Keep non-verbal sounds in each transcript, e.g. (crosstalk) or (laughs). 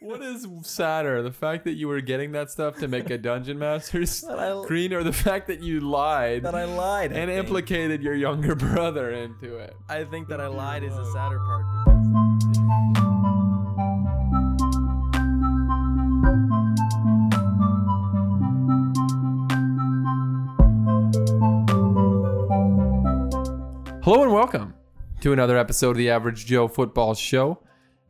What is sadder, the fact that you were getting that stuff to make a Dungeon Masters (laughs) That screen, or the fact that you lied That I lied. I and think. implicated your younger (laughs) brother into it? I think that I lied is the sadder part because Hello and welcome to another episode of the Average Joe Football Show.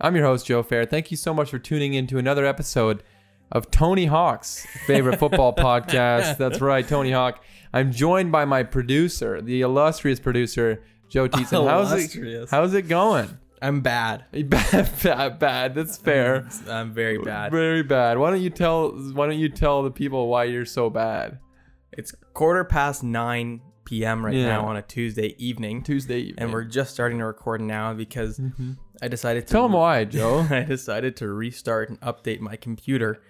I'm your host, Joe Fair. Thank you so much for tuning in to another episode of Tony Hawk's favorite football (laughs) podcast. That's right, Tony Hawk. I'm joined by my producer, the illustrious producer, Joe Teason. How's it, how's it going? I'm bad. (laughs) Bad, bad, bad. That's fair. I'm very bad. Very bad. Why don't you tell? Why don't you tell the people why you're so bad? It's quarter past 9 p.m. right Yeah. now on a Tuesday evening. Tuesday, evening. And we're just starting to record now because mm-hmm. I decided to tell him why, (laughs) Joe. I decided to restart and update my computer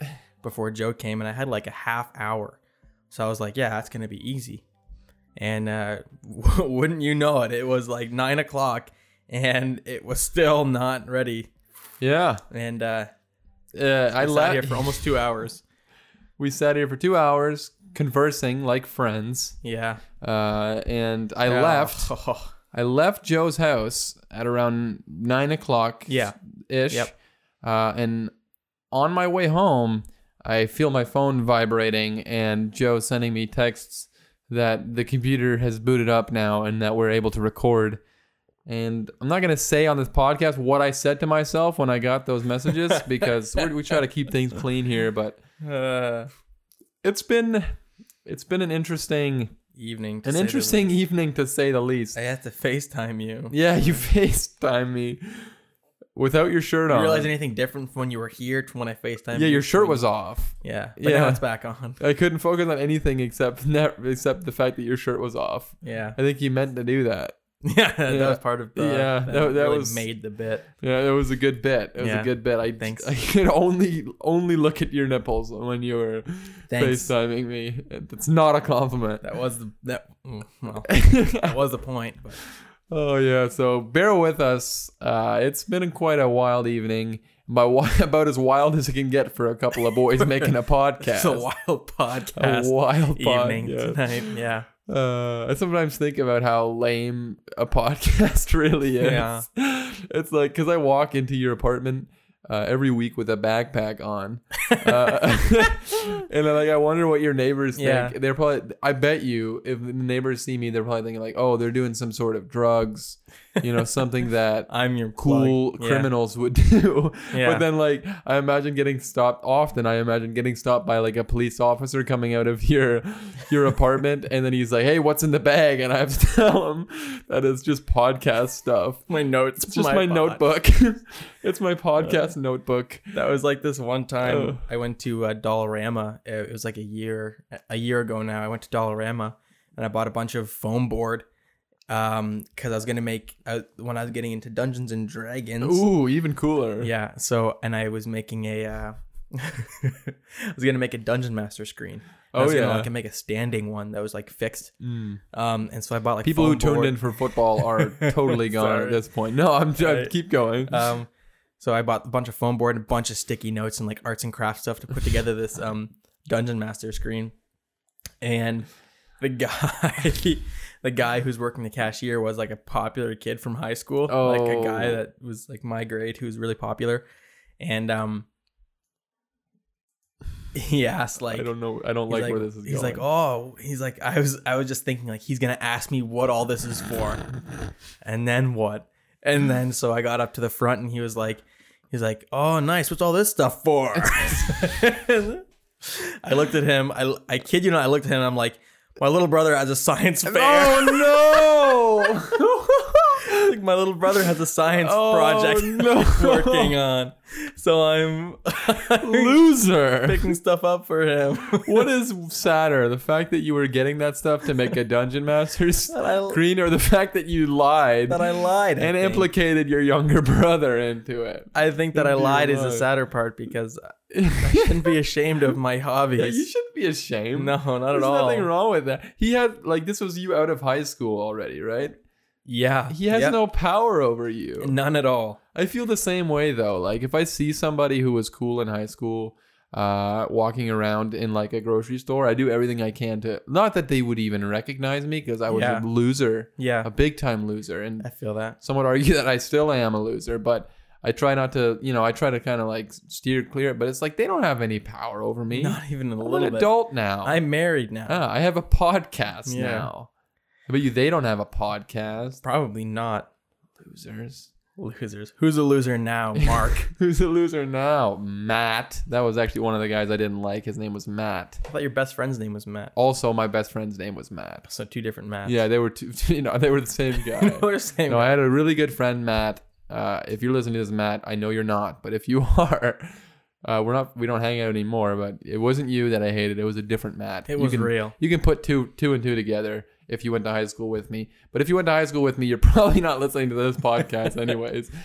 before Joe came, and I had like a half hour. So I was like, yeah, that's going to be easy. And uh, (laughs) wouldn't you know it, it was like nine o'clock and it was still not ready. yeah, And uh, uh, I sat left here for almost two hours. (laughs) We sat here for two hours conversing like friends, Yeah. uh, and I Yeah. left. I left Joe's house at around nine o'clock. Yeah. ish. Yep. Uh, and on my way home, I feel my phone vibrating, and Joe sending me texts that the computer has booted up now and that we're able to record. And I'm not gonna say on this podcast what I said to myself when I got those messages (laughs) because we we try to keep things clean here. But Uh, it's been it's been an interesting evening. to an interesting evening to say the least. I had to FaceTime you. Yeah, you (laughs) FaceTime me without your shirt on. You on. realize anything different from when you were here to when I FaceTime yeah, you? your shirt was off. Yeah. But Yeah. now it's back on. I couldn't focus on anything except (laughs) except the fact that your shirt was off. Yeah. I think you meant to do that. (laughs) Yeah, that Yeah. was part of the. Yeah, that, that- that really was- made the bit. Yeah, it was a good bit. It was a good bit. I Thanks. I could only only look at your nipples when you were Thanks. FaceTiming me. It's not a compliment. That was the that. mm, Well, (laughs) that was the point. But Oh yeah, so bear with us. Uh, it's been quite a wild evening, by (laughs) about as wild as it can get for a couple of boys making a podcast. it's a wild podcast A wild evening podcast. tonight. Yeah. Uh, I sometimes think about how lame a (laughs) podcast really is. Yeah. (laughs) It's like because I walk into your apartment uh, every week with a backpack on, uh, (laughs) and like I wonder what your neighbors think. Yeah. They're probably. I bet you, if the neighbors see me, they're probably thinking like, "Oh, they're doing some sort of drugs, you know, something that." (laughs) I'm your cool plug. Yeah. criminals would (laughs) do. Yeah. But then like I imagine getting stopped often. I imagine getting stopped by like a police officer coming out of your your (laughs) apartment and then he's like, "Hey, what's in the bag?" and I have to tell him that it's just podcast stuff. My notes. It's just my, pod. notebook. it's my podcast notebook. That was like this one time Oh. I went to uh, Dollarama. It was like a year a year ago now. I went to Dollarama and I bought a bunch of foam board um because I was gonna make uh, when I was getting into Dungeons and Dragons. Ooh, even cooler. Yeah. So and I was making a. Uh, (laughs) I was gonna make a Dungeon Master screen. I Oh, was gonna yeah. like make a standing one that was like fixed. Mm. Um, and so I bought like People who tuned board. in for football are (laughs) totally gone at this point. No, I'm just Right. keep going. Um, so I bought a bunch of foam board and a bunch of sticky notes and like arts and crafts stuff to put together this um Dungeon Master screen. And the guy, (laughs) the guy who's working the cashier was like a popular kid from high school, like a guy Oh. that was like my grade who was really popular, and um. He asked like I don't know. I don't like, like, where this is going. he's going. like, oh, he's like, I was, I was just thinking like he's gonna ask me what all this is for, (laughs) and then what, and then so I got up to the front and he was like, he's like, oh, nice, what's all this stuff for? (laughs) I looked at him. I, I kid you not, I looked at him. and I'm like, my little brother has a science (laughs) oh, fair. Oh no! (laughs) Like, my little brother has a science Oh, project (laughs) no. he's working on, so I'm (laughs) Loser. picking stuff up for him. (laughs) what is sadder, the fact that you were getting that stuff to make a Dungeon Masters I- screen, or the fact that you lied that I lied I and think. implicated your younger brother into it? I think that I lied is the sadder part because I shouldn't be ashamed of my hobbies. Yeah, you shouldn't be ashamed. no, not There's at all. nothing wrong with that. He had like this was you out of high school already, right? Yeah. He has Yep. no power over you. none at all. I feel the same way though. Like if I see somebody who was cool in high school, uh, walking around in like a grocery store, I do everything I can to not that they would even recognize me because I was Yeah. a loser, Yeah. a big time loser, and I feel that. some would argue (laughs) that I still am a loser. But I try not to, you know, I try to kind of like steer clear. But it's like they don't have any power over me. Not even a I'm little an bit. adult now. I'm married now. Ah, I have a podcast Yeah. now. But you, they don't have a podcast. Probably not. Losers. Losers. Who's a loser now, (laughs) Mark? Who's a loser now? Matt. That was actually one of the guys I didn't like. His name was Matt. I thought your best friend's name was Matt. Also, my best friend's name was Matt. So two different Matts. Yeah, they were two. (laughs) You know, they were the same (laughs) guy. We're the same. no, I had a really good friend, Matt. Uh, if you're listening to this, Matt, I know you're not, but if you are, uh, we're not. We don't hang out anymore. But it wasn't you that I hated. It was a different Matt. it You was can- real. You can put two two and two together if you went to high school with me. But if you went to high school with me, you're (laughs) probably not listening to this podcast, anyways. (laughs)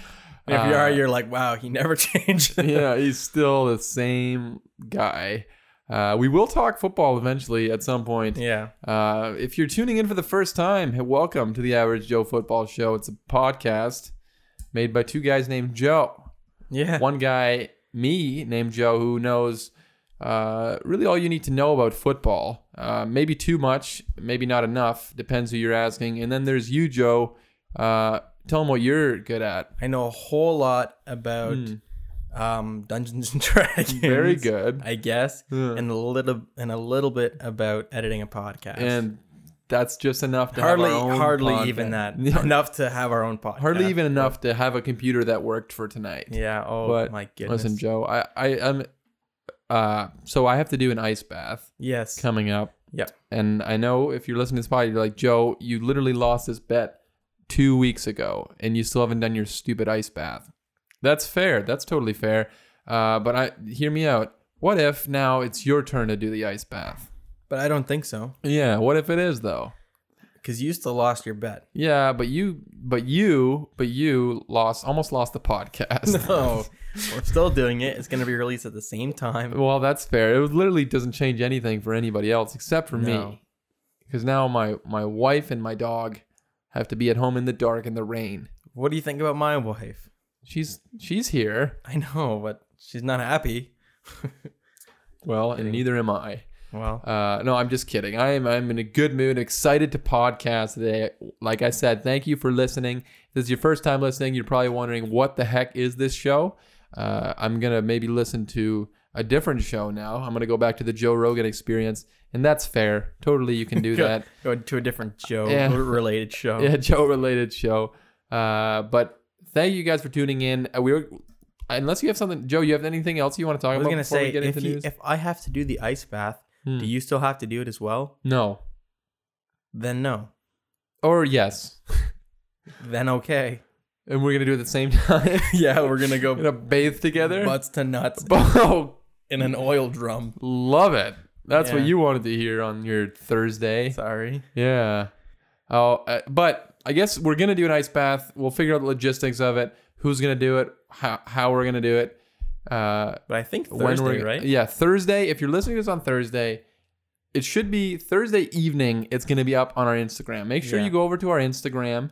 If you are, Uh, you're like, wow, he never (laughs) changed. yeah, he's still the same guy. Uh, we will talk football eventually at some point. yeah. Uh, if you're tuning in for the first time, hey, welcome to the Average Joe Football Show. It's a podcast made by two guys named Joe. Yeah. One guy, me, named Joe, who knows uh, really all you need to know about football. Uh, maybe too much, maybe not enough. Depends who you're asking. And then there's you, Joe. Uh, tell them what you're good at. I know a whole lot about um, Dungeons and (laughs) Dragons. Very good. I guess. Yeah. And a little and a little bit about editing a podcast. And that's just enough to hardly have our own hardly podcast. even that. (laughs) Enough to have our own podcast. Hardly even enough to have a computer that worked for tonight. Yeah. Oh But my goodness. Listen, Joe, I, I am uh so I have to do an ice bath Yes. coming up. Yep. And I know if you're listening to this podcast, you're like, Joe, you literally lost this bet two weeks ago and you still haven't done your stupid ice bath. That's fair. That's totally fair. Uh, but I hear me out. What if now it's your turn to do the ice bath? But I don't think so. Yeah, what if it is though? Because you still lost your bet. Yeah, but you but you but you lost almost lost the podcast. (laughs) No. We're still doing it. It's gonna be released at the same time. Well, that's fair. It literally doesn't change anything for anybody else except for No. me. Because now my my wife and my dog have to be at home in the dark in the rain. What do you think about my wife? She's she's here. I know, but she's not happy. (laughs) Well, and neither am I. Well, Uh, no, I'm just kidding. I am I'm in a good mood, excited to podcast today. Like I said, thank you for listening. If this is your first time listening, you're probably wondering what the heck is this show. Uh, I'm gonna maybe listen to a different show now. I'm gonna go back to the Joe Rogan experience, and that's fair. Totally, you can do Go- (laughs) that. go to a different Joe Yeah. related show. (laughs) yeah, Joe related show. Uh, but thank you guys for tuning in. Uh, we were, unless you have something, Joe, you have anything else you want to talk I was about gonna before we say get if into you, news? if I have to do the ice bath, Hmm. do you still have to do it as well? no, Then no. or yes, Then okay. and we're gonna do it at the same (laughs) time. yeah, we're gonna go gonna bathe together. butts to nuts (laughs) oh, in an oil drum. love it. That's what you wanted to hear on your Thursday. Sorry. Yeah. Oh, uh, but I guess we're gonna do an ice bath. We'll figure out the logistics of it. Who's gonna do it? How how we're gonna do it? Uh, But I think when Thursday, we're right? Yeah, Thursday. If you're listening to this on Thursday, it should be Thursday evening. It's going to be up on our Instagram. Make sure Yeah. you go over to our Instagram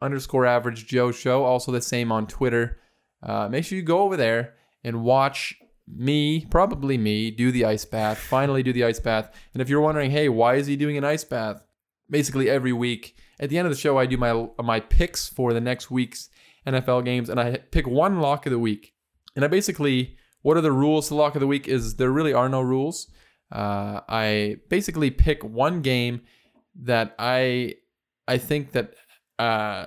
underscore Average Joe Show. Also the same on Twitter. Uh, make sure you go over there and watch me, probably me, do the ice bath. Finally, do the ice bath. And if you're wondering, hey, why is he doing an ice bath? Basically, every week at the end of the show, I do my my picks for the next week's NFL games, and I pick one lock of the week. And I basically, what are the rules to lock of the week? Is there really are no rules. Uh, I basically pick one game that I I think that uh,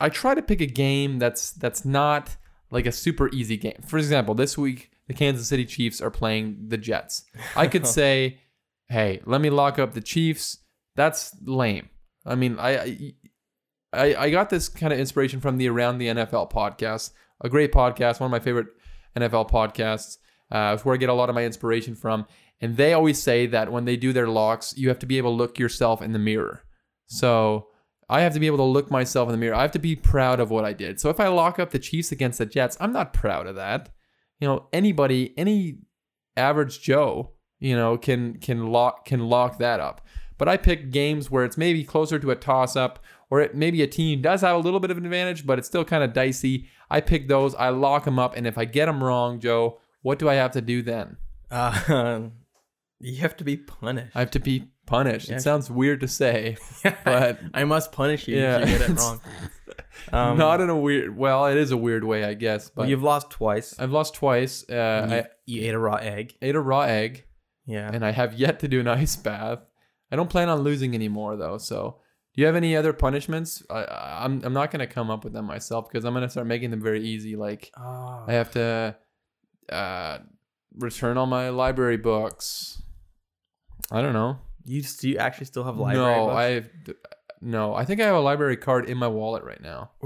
I try to pick a game that's that's not like a super easy game. For example, this week the Kansas City Chiefs are playing the Jets. I could (laughs) say, "Hey, let me lock up the Chiefs." That's lame. I mean, I I, I got this kind of inspiration from the Around the NFL podcast, a great podcast, one of my favorite NFL podcasts. Uh, it's where I get a lot of my inspiration from. And they always say that when they do their locks, you have to be able to look yourself in the mirror. So I have to be able to look myself in the mirror. I have to be proud of what I did. So if I lock up the Chiefs against the Jets, I'm not proud of that. You know, anybody, any average Joe, you know, can can lock can lock that up. But I pick games where it's maybe closer to a toss up or it, maybe a team does have a little bit of an advantage, but it's still kind of dicey. I pick those, I lock them up, and if I get them wrong, Joe, what do I have to do then? Uh, you have to be punished. I have to be punished. Yeah. It sounds weird to say, (laughs) but I must punish you Yeah. if you get it (laughs) wrong. Um, (laughs) not in a weird. Well, it is a weird way, I guess. But you've lost twice. I've lost twice. Uh, you, I you ate a raw egg. ate a raw egg, Yeah. and I have yet to do an ice bath. I don't plan on losing anymore though. So, do you have any other punishments? I, I'm I'm not gonna come up with them myself because I'm gonna start making them very easy. Like Oh. I have to uh, return all my library books. I don't know. you do you actually still have library no? I no. I think I have a library card in my wallet right now. (laughs)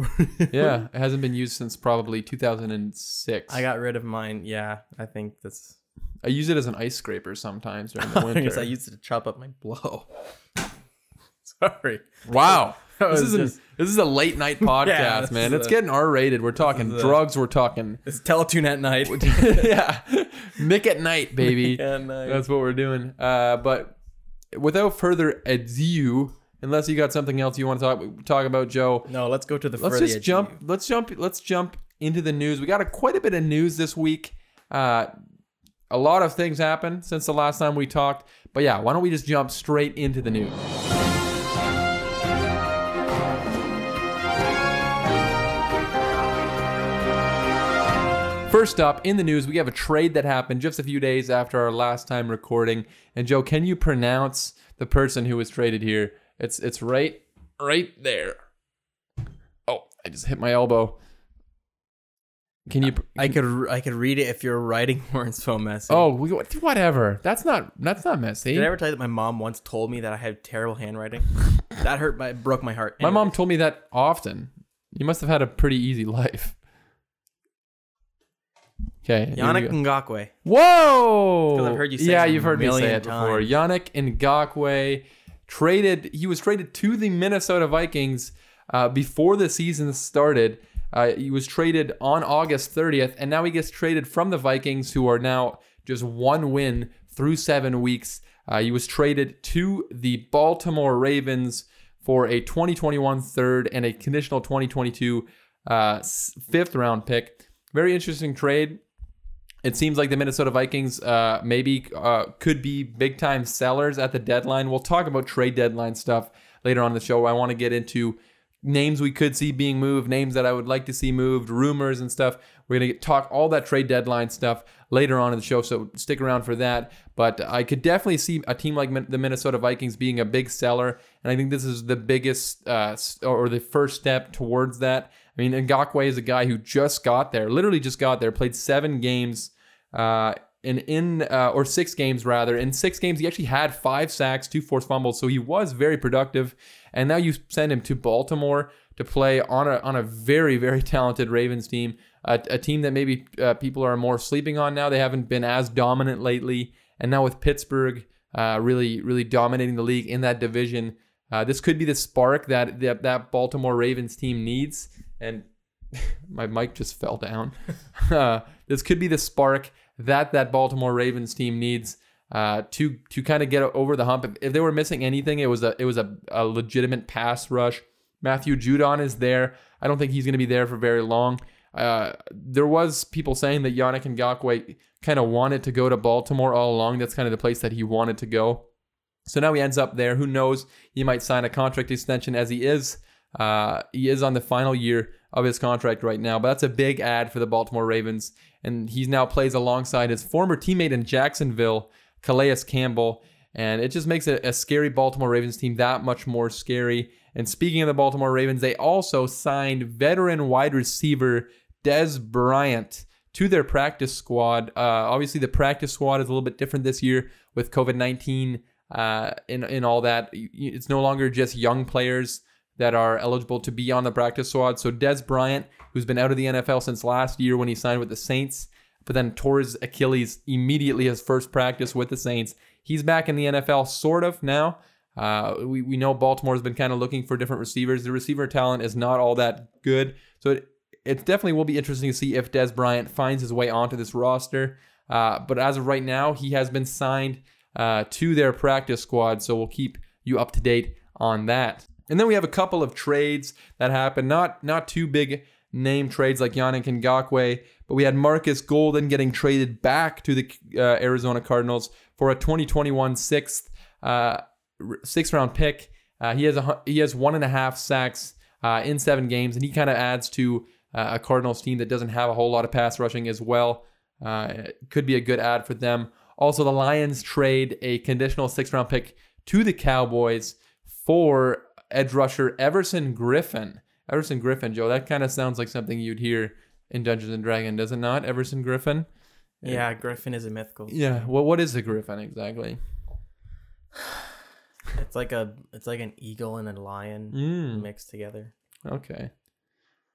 Yeah, it hasn't been used since probably 2006. I got rid of mine. Yeah, I think that's. I use it as an ice scraper sometimes during the (laughs) winter. I used it to chop up my blow. Sorry. wow, (laughs) this is just- this is a late night (laughs) podcast, Yeah, man. It's a- getting R rated. We're talking is a- drugs. We're talking It's Teletoon at night. (laughs) yeah, Nick at Nite, baby. and, uh, That's what we're doing. Uh, but without further ado, unless you got something else you want to talk talk about, Joe, no, let's go to the. let's just jump. Let's jump. Let's jump into the news. We got a quite a bit of news this week. Uh, a lot of things happened since the last time we talked. But yeah, why don't we just jump straight into the news? First up in the news, we have a trade that happened just a few days after our last time recording. And Joe, can you pronounce the person who was traded here? It's it's right right there. Oh, I just hit my elbow. Can you? I could I could read it if your writing weren't so messy. Oh, we, whatever. That's not that's not messy. Did I ever tell you that my mom once told me that I had terrible handwriting? (laughs) that hurt my broke my heart. My mom told me that often. You must have had a pretty easy life. Okay. Yannick. Ngakoue. Whoa! I've heard you say Yeah, it a you've heard me say million it before. times. Yannick Ngakoue traded. He was traded to the Minnesota Vikings uh, before the season started. Uh, he was traded on August 30th, and now he gets traded from the Vikings, who are now just one win through seven weeks. Uh, he was traded to the Baltimore Ravens for a 2021 third and a conditional 2022 uh, s- fifth round pick. Very interesting trade. It seems like the Minnesota Vikings uh, maybe uh, could be big time sellers at the deadline. We'll talk about trade deadline stuff later on in the show. I want to get into names we could see being moved, names that I would like to see moved, rumors and stuff. We're going to talk all that trade deadline stuff later on in the show, so stick around for that. But I could definitely see a team like the Minnesota Vikings being a big seller, and I think this is the biggest uh, or the first step towards that. I mean, Ngakoue is a guy who just got there, literally just got there, played seven games uh, and in uh, or six games rather. In six games, he actually had five sacks, two forced fumbles, so he was very productive. And now you send him to Baltimore to play on a on a very very (laughs) talented Ravens team, a, a team that maybe uh, people are more sleeping on now. They haven't been as dominant lately, and now with Pittsburgh uh, really really dominating the league in that division. Uh, this could be the spark that, that that Baltimore Ravens team needs. And (laughs) my mic just fell down. (laughs) uh, this could be the spark that that Baltimore Ravens team needs uh, to to kind of get over the hump. If, if they were missing anything, it was a it was a, a legitimate pass rush. Matthew Judon is there. I don't think he's going to be there for very long. Uh, there was people saying that Yannick Ngakoue kind of wanted to go to Baltimore all along. That's kind of the place that he wanted to go. So now he ends up there. Who knows? He might sign a contract extension as he is. Uh, he is on the final year of his contract right now, but that's a big ad for the Baltimore Ravens. And he now plays alongside his former teammate in Jacksonville, Calais Campbell. And it just makes a, a scary Baltimore Ravens team that much more scary. And speaking of the Baltimore Ravens, they also signed veteran wide receiver Dez Bryant to their practice squad. Uh, obviously, the practice squad is a little bit different this year with COVID 19 uh, and, and all that. It's no longer just young players that are eligible to be on the practice squad. So Dez Bryant, who's been out of the NFL since last year when he signed with the Saints, but then tore his Achilles immediately his first practice with the Saints. He's back in the NFL sort of now. Uh, we, we know Baltimore's been kind of looking for different receivers. The receiver talent is not all that good. So it, it definitely will be interesting to see if Dez Bryant finds his way onto this roster. Uh, but as of right now, he has been signed uh, to their practice squad. So we'll keep you up to date on that. And then we have a couple of trades that happened. Not not too big name trades like Yannick Ngakoue, but we had Marcus Golden getting traded back to the uh, Arizona Cardinals for a 2021 sixth uh, sixth round pick. Uh, he has a he has one and a half sacks uh, in seven games, and he kind of adds to uh, a Cardinals team that doesn't have a whole lot of pass rushing as well. Uh, could be a good ad for them. Also, the Lions trade a conditional sixth round pick to the Cowboys for edge rusher Everson Griffen. Everson Griffen, Joe, that kind of sounds like something you'd hear in Dungeons and Dragons, does it not? Everson Griffen? Yeah, Griffin is a mythical. Yeah. Well, what is a Griffin exactly? (sighs) It's like a it's like an eagle and a lion Mm, mixed together. okay.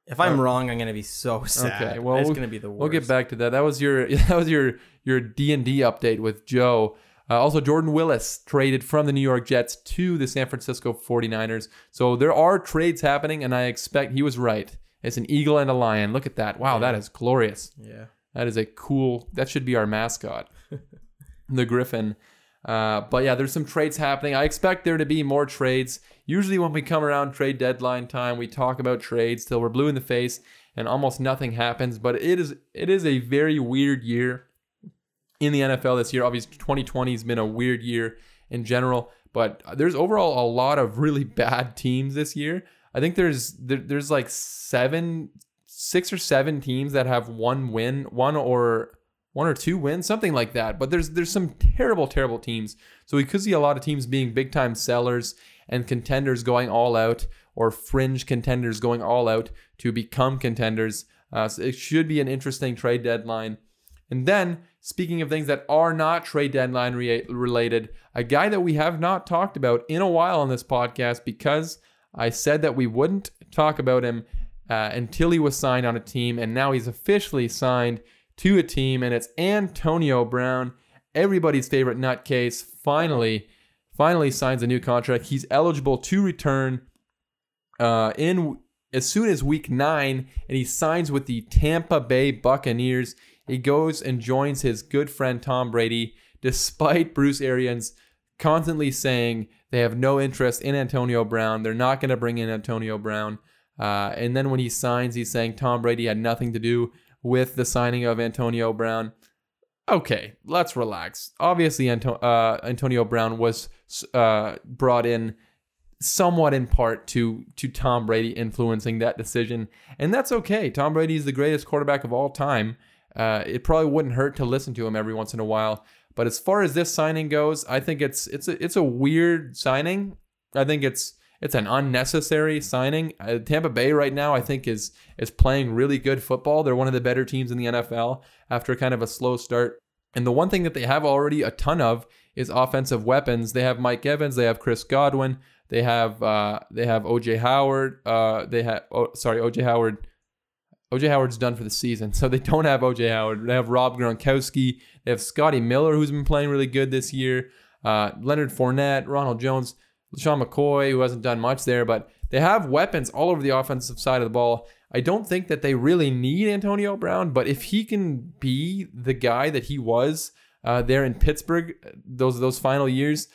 If I'm Uh, wrong, I'm gonna be so sad. Okay, well, it's we'll- gonna be the worst. We'll get back to that. That was your (laughs) that was your your D and D update with Joe. Uh, also, Jordan Willis traded from the New York Jets to the San Francisco 49ers. So there are trades happening, and I expect he was right. It's an eagle and a lion. Look at that. Wow, that is glorious. Yeah. That is a cool. That should be our mascot, (laughs) the Griffin. Uh, but yeah, there's some trades happening. I expect there to be more trades. Usually, when we come around trade deadline time, we talk about trades till we're blue in the face, and almost nothing happens. But it is it is a very weird year in the NFL this year. Obviously, 2020 has been a weird year in general, but there's overall a lot of really (laughs) bad teams this year. I think there's there, there's like seven, six or seven teams that have one win, one or one or two wins, something like that. But there's there's some terrible, terrible teams. So we could see a lot of teams being big time sellers and contenders going all out, or fringe contenders going all out to become contenders. Uh, so it should be an interesting trade deadline. And then, speaking of things that are not trade deadline re- related, a guy that we have not talked about in a while on this podcast because I said that we wouldn't talk about him uh, until he was signed on a team, and now he's officially signed to a team, and it's Antonio Brown, everybody's favorite nutcase. Finally, finally signs a new contract. He's eligible to return uh, in as soon as week nine, and he signs with the Tampa Bay Buccaneers. He goes and joins his good friend Tom Brady, despite Bruce Arians constantly saying they have no interest in Antonio Brown. They're not going to bring in Antonio Brown. Uh, and then when he signs, he's saying Tom Brady had nothing to do with the signing of Antonio Brown. Okay, let's relax. Obviously, Anto- uh, Antonio Brown was uh, brought in somewhat in part to to Tom Brady influencing that decision, and that's okay. Tom Brady is the greatest quarterback of all time. Uh, it probably wouldn't hurt to listen to him every once in a while. But as far as this signing goes, I think it's it's a it's a weird signing. I think it's it's an unnecessary signing. Uh, Tampa Bay right now, I think, is is playing really good football. They're one of the better teams in the NFL after kind of a slow start. And the one thing that they have already a ton of is offensive weapons. They have Mike Evans, they have Chris Godwin, they have uh, they have OJ Howard, uh, they have oh, sorry OJ Howard. OJ Howard's done for the season, so they don't have OJ Howard. They have Rob Gronkowski. They have Scotty Miller, who's been playing really good this year. Uh, Leonard Fournette, Ronald Jones, LeSean McCoy, who hasn't done much there, but they have weapons all over the offensive side of the ball. I don't think that they really need Antonio Brown, but if he can be the guy that he was uh, there in Pittsburgh, those those final years,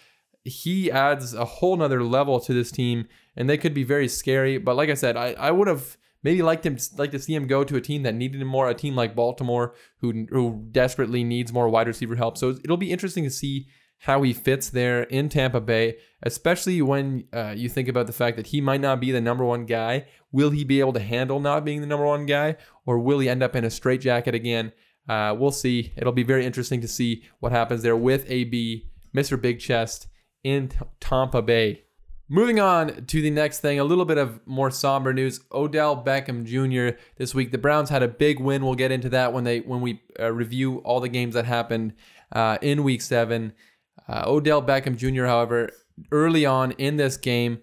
he adds a whole nother level to this team, and they could be very scary. But like I said, I, I would have maybe liked him like to see him go to a team that needed him more, a team like Baltimore who who desperately needs more wide receiver help. So it'll be interesting to see how he fits there in Tampa Bay, especially when uh, you think about the fact that he might not be the number one guy. Will he be able to handle not being the number one guy, or will he end up in a straitjacket again? Uh, we'll see. It'll be very interesting to see what happens there with AB, Mr. Big Chest in Tampa Bay. Moving on to the next thing, a little bit of more somber news. Odell Beckham Jr. this week. The Browns had a big win. We'll get into that when they when we uh, review all the games that happened uh, in Week Seven. Uh, Odell Beckham Jr., however, early on in this game,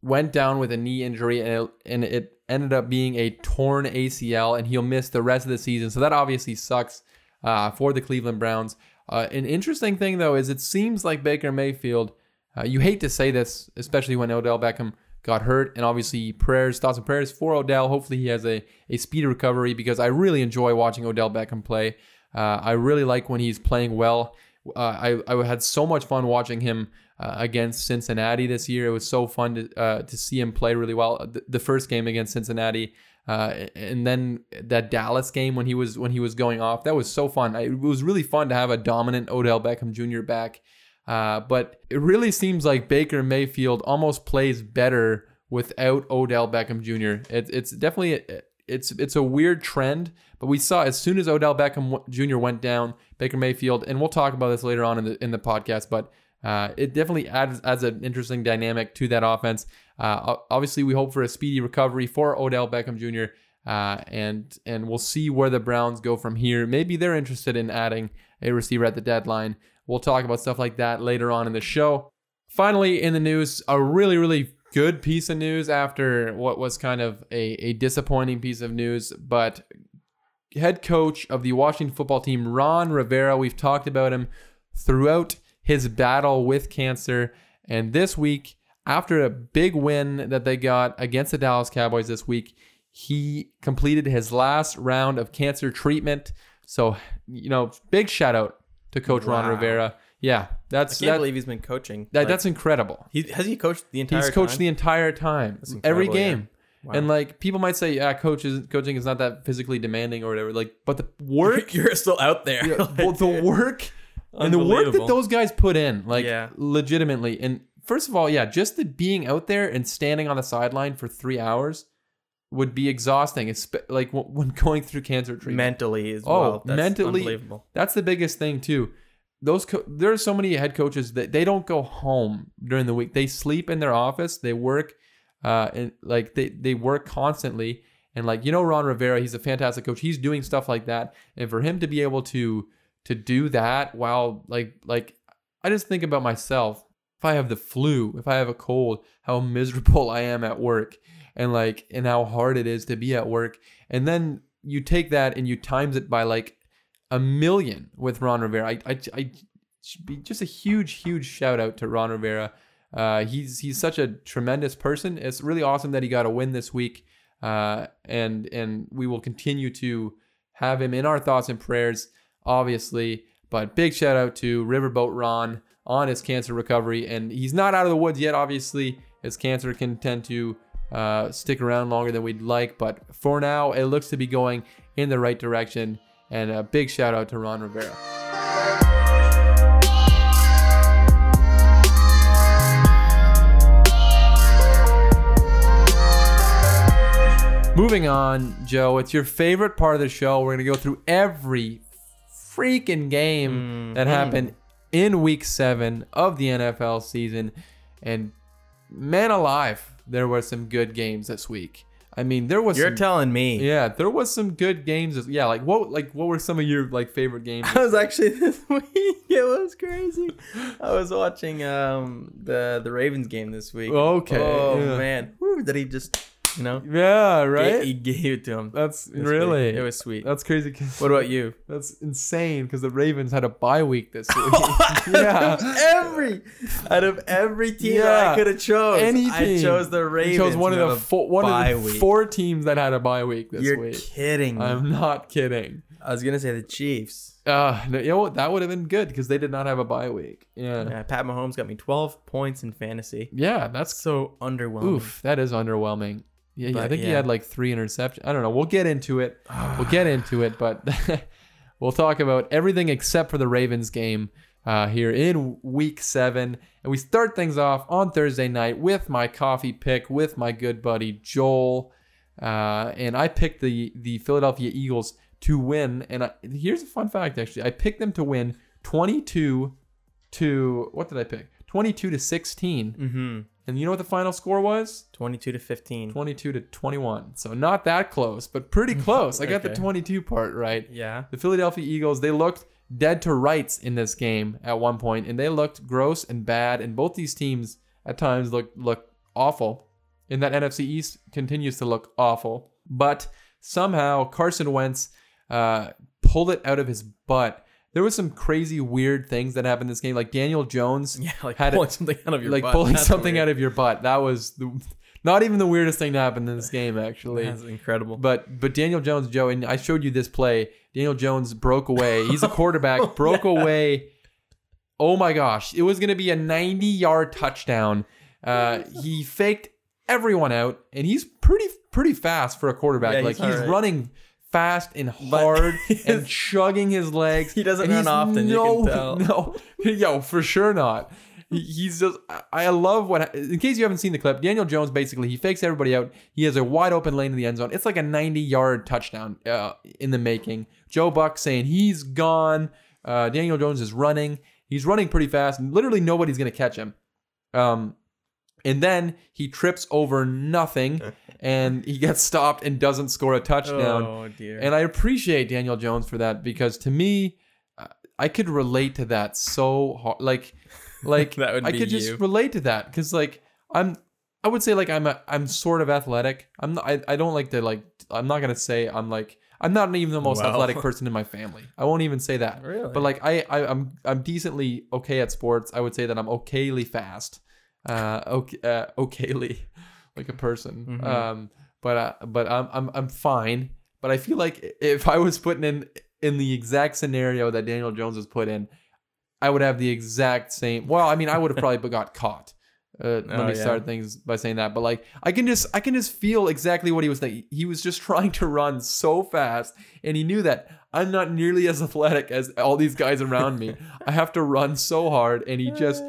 went down with a knee injury, and it, and it ended up being a torn ACL, and he'll miss the rest of the season. So that obviously sucks uh, for the Cleveland Browns. Uh, an interesting thing, though, is it seems like Baker Mayfield. Uh, you hate to say this, especially when Odell Beckham got hurt, and obviously prayers, thoughts and prayers for Odell. Hopefully he has a, a speedy recovery because I really enjoy watching Odell Beckham play. Uh, I really like when he's playing well Uh, I I had so much fun watching him uh, against Cincinnati this year. It was so fun to uh, to see him play really well. The, the first game against Cincinnati, uh, and then that Dallas game when he was when he was going off, that was so fun. I, it was really fun to have a dominant Odell Beckham Jr. back. Uh, but it really seems like Baker Mayfield almost plays better without Odell Beckham Jr. It, it's definitely a, it's it's a weird trend, but we saw as soon as Odell Beckham Jr. went down, Baker Mayfield, and we'll talk about this later on in the in the podcast, but uh, it definitely adds adds an interesting dynamic to that offense. Uh, obviously, we hope for a speedy recovery for Odell Beckham Jr. Uh, and and we'll see where the Browns go from here. Maybe they're interested in adding a receiver at the deadline. We'll talk about stuff like that later on in the show. Finally, in the news, a really really good piece of news after what was kind of a, a disappointing piece of news. But head coach of the Washington football team, Ron Rivera, we've talked about him throughout his battle with cancer. And this week, after a big win that they got against the Dallas Cowboys this week, he completed his last round of cancer treatment. So, you know, big shout out to Coach wow. Ron Rivera. Yeah, that's. I can't that, believe he's been coaching. That, like, that's incredible. He has he coached the entire. He's coached time? the entire time, every game. Yeah. Wow. And like people might say, yeah, coach is, coaching is not that physically demanding or whatever. Like, but the (laughs) work you're still out there. Yeah, (laughs) well, the work and the work that those guys put in, like, yeah. legitimately. And first of all, yeah, just the being out there and standing on the sideline for three hours would be exhausting. It's like when (laughs) going through cancer treatment. Mentally as oh, well. That's mentally, unbelievable. That's the biggest thing too those co- there are so many head coaches that they don't go home during the week. They sleep in their office. They work, uh, and like they they work constantly. And like you know, Ron Rivera, he's a fantastic coach. He's doing stuff like that, and for him to be able to to do that while like like I just think about myself. If I have the flu, if I have a cold, how miserable (laughs) I am at work, and like and how hard it is to be at work. And then you take that and you times it by like a million with Ron Rivera. I, I, I be just a huge, huge shout out to Ron Rivera. Uh, he's he's such a tremendous person. It's really awesome that he got a win this week, uh, and and we will continue to have him in our thoughts and prayers, obviously. But big shout out to Riverboat Ron on his cancer recovery, and he's not out of the woods yet. Obviously, his cancer can tend to uh, stick around longer than we'd like, but for now, it looks to be going in the right direction. And a big shout out to Ron Rivera. Moving on, Joe, it's your favorite part of the show. We're going to go through every freaking game mm-hmm. that happened in week seven of the NFL season. And man alive, there were some good games this week. I mean, there was. You're some, telling me. Yeah, there was some good games. Yeah, like what, like what were some of your like favorite games? (laughs) I was actually this (laughs) week. It was crazy. I was watching um the the Ravens game this week. Okay. Oh yeah. man, Woo, did he just you know? Yeah, right. He, he gave it to him. That's it really it was sweet. That's crazy. What about you? (laughs) That's insane because the Ravens had a bye week this (laughs) week. (laughs) yeah, every out of every team yeah. I could have chose, any team. I chose the Ravens. You chose one of the four, one of the week. four teams that had a bye week this You're week. kidding. I'm not kidding. I was gonna say the Chiefs. Uh, no, you know what? That would have been good because they did not have a bye week. Yeah. yeah. Pat Mahomes got me 12 points in fantasy. Yeah, that's so underwhelming. Oof, that is underwhelming. Yeah, but, I think yeah. he had like three interceptions. I don't know. We'll get into it. we'll get into it, but (laughs) we'll talk about everything except for the Ravens game uh, here in week seven. And we start things off on Thursday night with my coffee pick with my good buddy Joel. Uh, and I picked the, the Philadelphia Eagles to win. And I, here's a fun fact actually I picked them to win 22 to, what did I pick? 22 to 16. Mm-hmm. And you know what the final score was? 22 to 15. 22 to 21. So not that close, but pretty (laughs) close. I got the 22 part right. Yeah. The Philadelphia Eagles, they looked dead to rights in this game at one point, and they looked gross and bad. And both these teams at times look look awful. And that NFC East continues to look awful. But somehow Carson Wentz uh, pulled it out of his butt there was some crazy weird things that happened in this game. Like Daniel Jones, (laughs) yeah, like had pulling something out of your like butt. pulling That's something weird. out of your butt. That was the, not even the weirdest thing to happen in this game, (laughs) actually. That's incredible. But but Daniel Jones, Joe, and I showed you this play. Daniel Jones broke away. He's a (laughs) quarterback, broke yeah. away oh my gosh, it was going to be a 90 yard touchdown. Uh, he faked everyone out, and he's pretty pretty fast for a quarterback. Yeah, like he's he's alright. running fast and hard (laughs) and chugging his legs. He doesn't run often, you No, can tell. (laughs) no, (laughs) yo, for sure not. He's just. I- I love what. In case you haven't seen the clip, Daniel Jones basically he fakes everybody out. He has a wide open lane in the end zone. It's like a 90 yard touchdown uh, in the making. Joe Buck saying he's gone. Uh, Daniel Jones is running. He's running pretty fast. Literally nobody's gonna catch him. Um, and then he trips over nothing, (laughs) and he gets stopped and doesn't score a touchdown. Oh dear. And I appreciate Daniel Jones for that because to me, uh, I could relate to that so hard. Like, (laughs) like That would I be could just relate to that because like I'm, I would say like I'm a, I'm sort of athletic. I'm not. I, I don't like to like. I'm not gonna say I'm like. I'm not even the most Wow. athletic person in my family. I won't even say that. Really? But like I, I I'm I'm decently okay at sports. I would say that I'm okayly fast. Uh, okay, uh, okayly, (laughs) like a person. Mhm. Um, but uh, but I'm I'm I'm fine. But I feel like if I was putting in in the exact scenario that Daniel Jones was put in, I would have the exact same. Well, I mean, I would have probably (laughs) got caught. Uh, let Oh, me yeah. start things by saying that. But like, I can just I can just feel exactly what he was thinking. He was just (laughs) trying to run so fast, and he knew that I'm not nearly as athletic as all these guys around me. I have to run so hard, and he just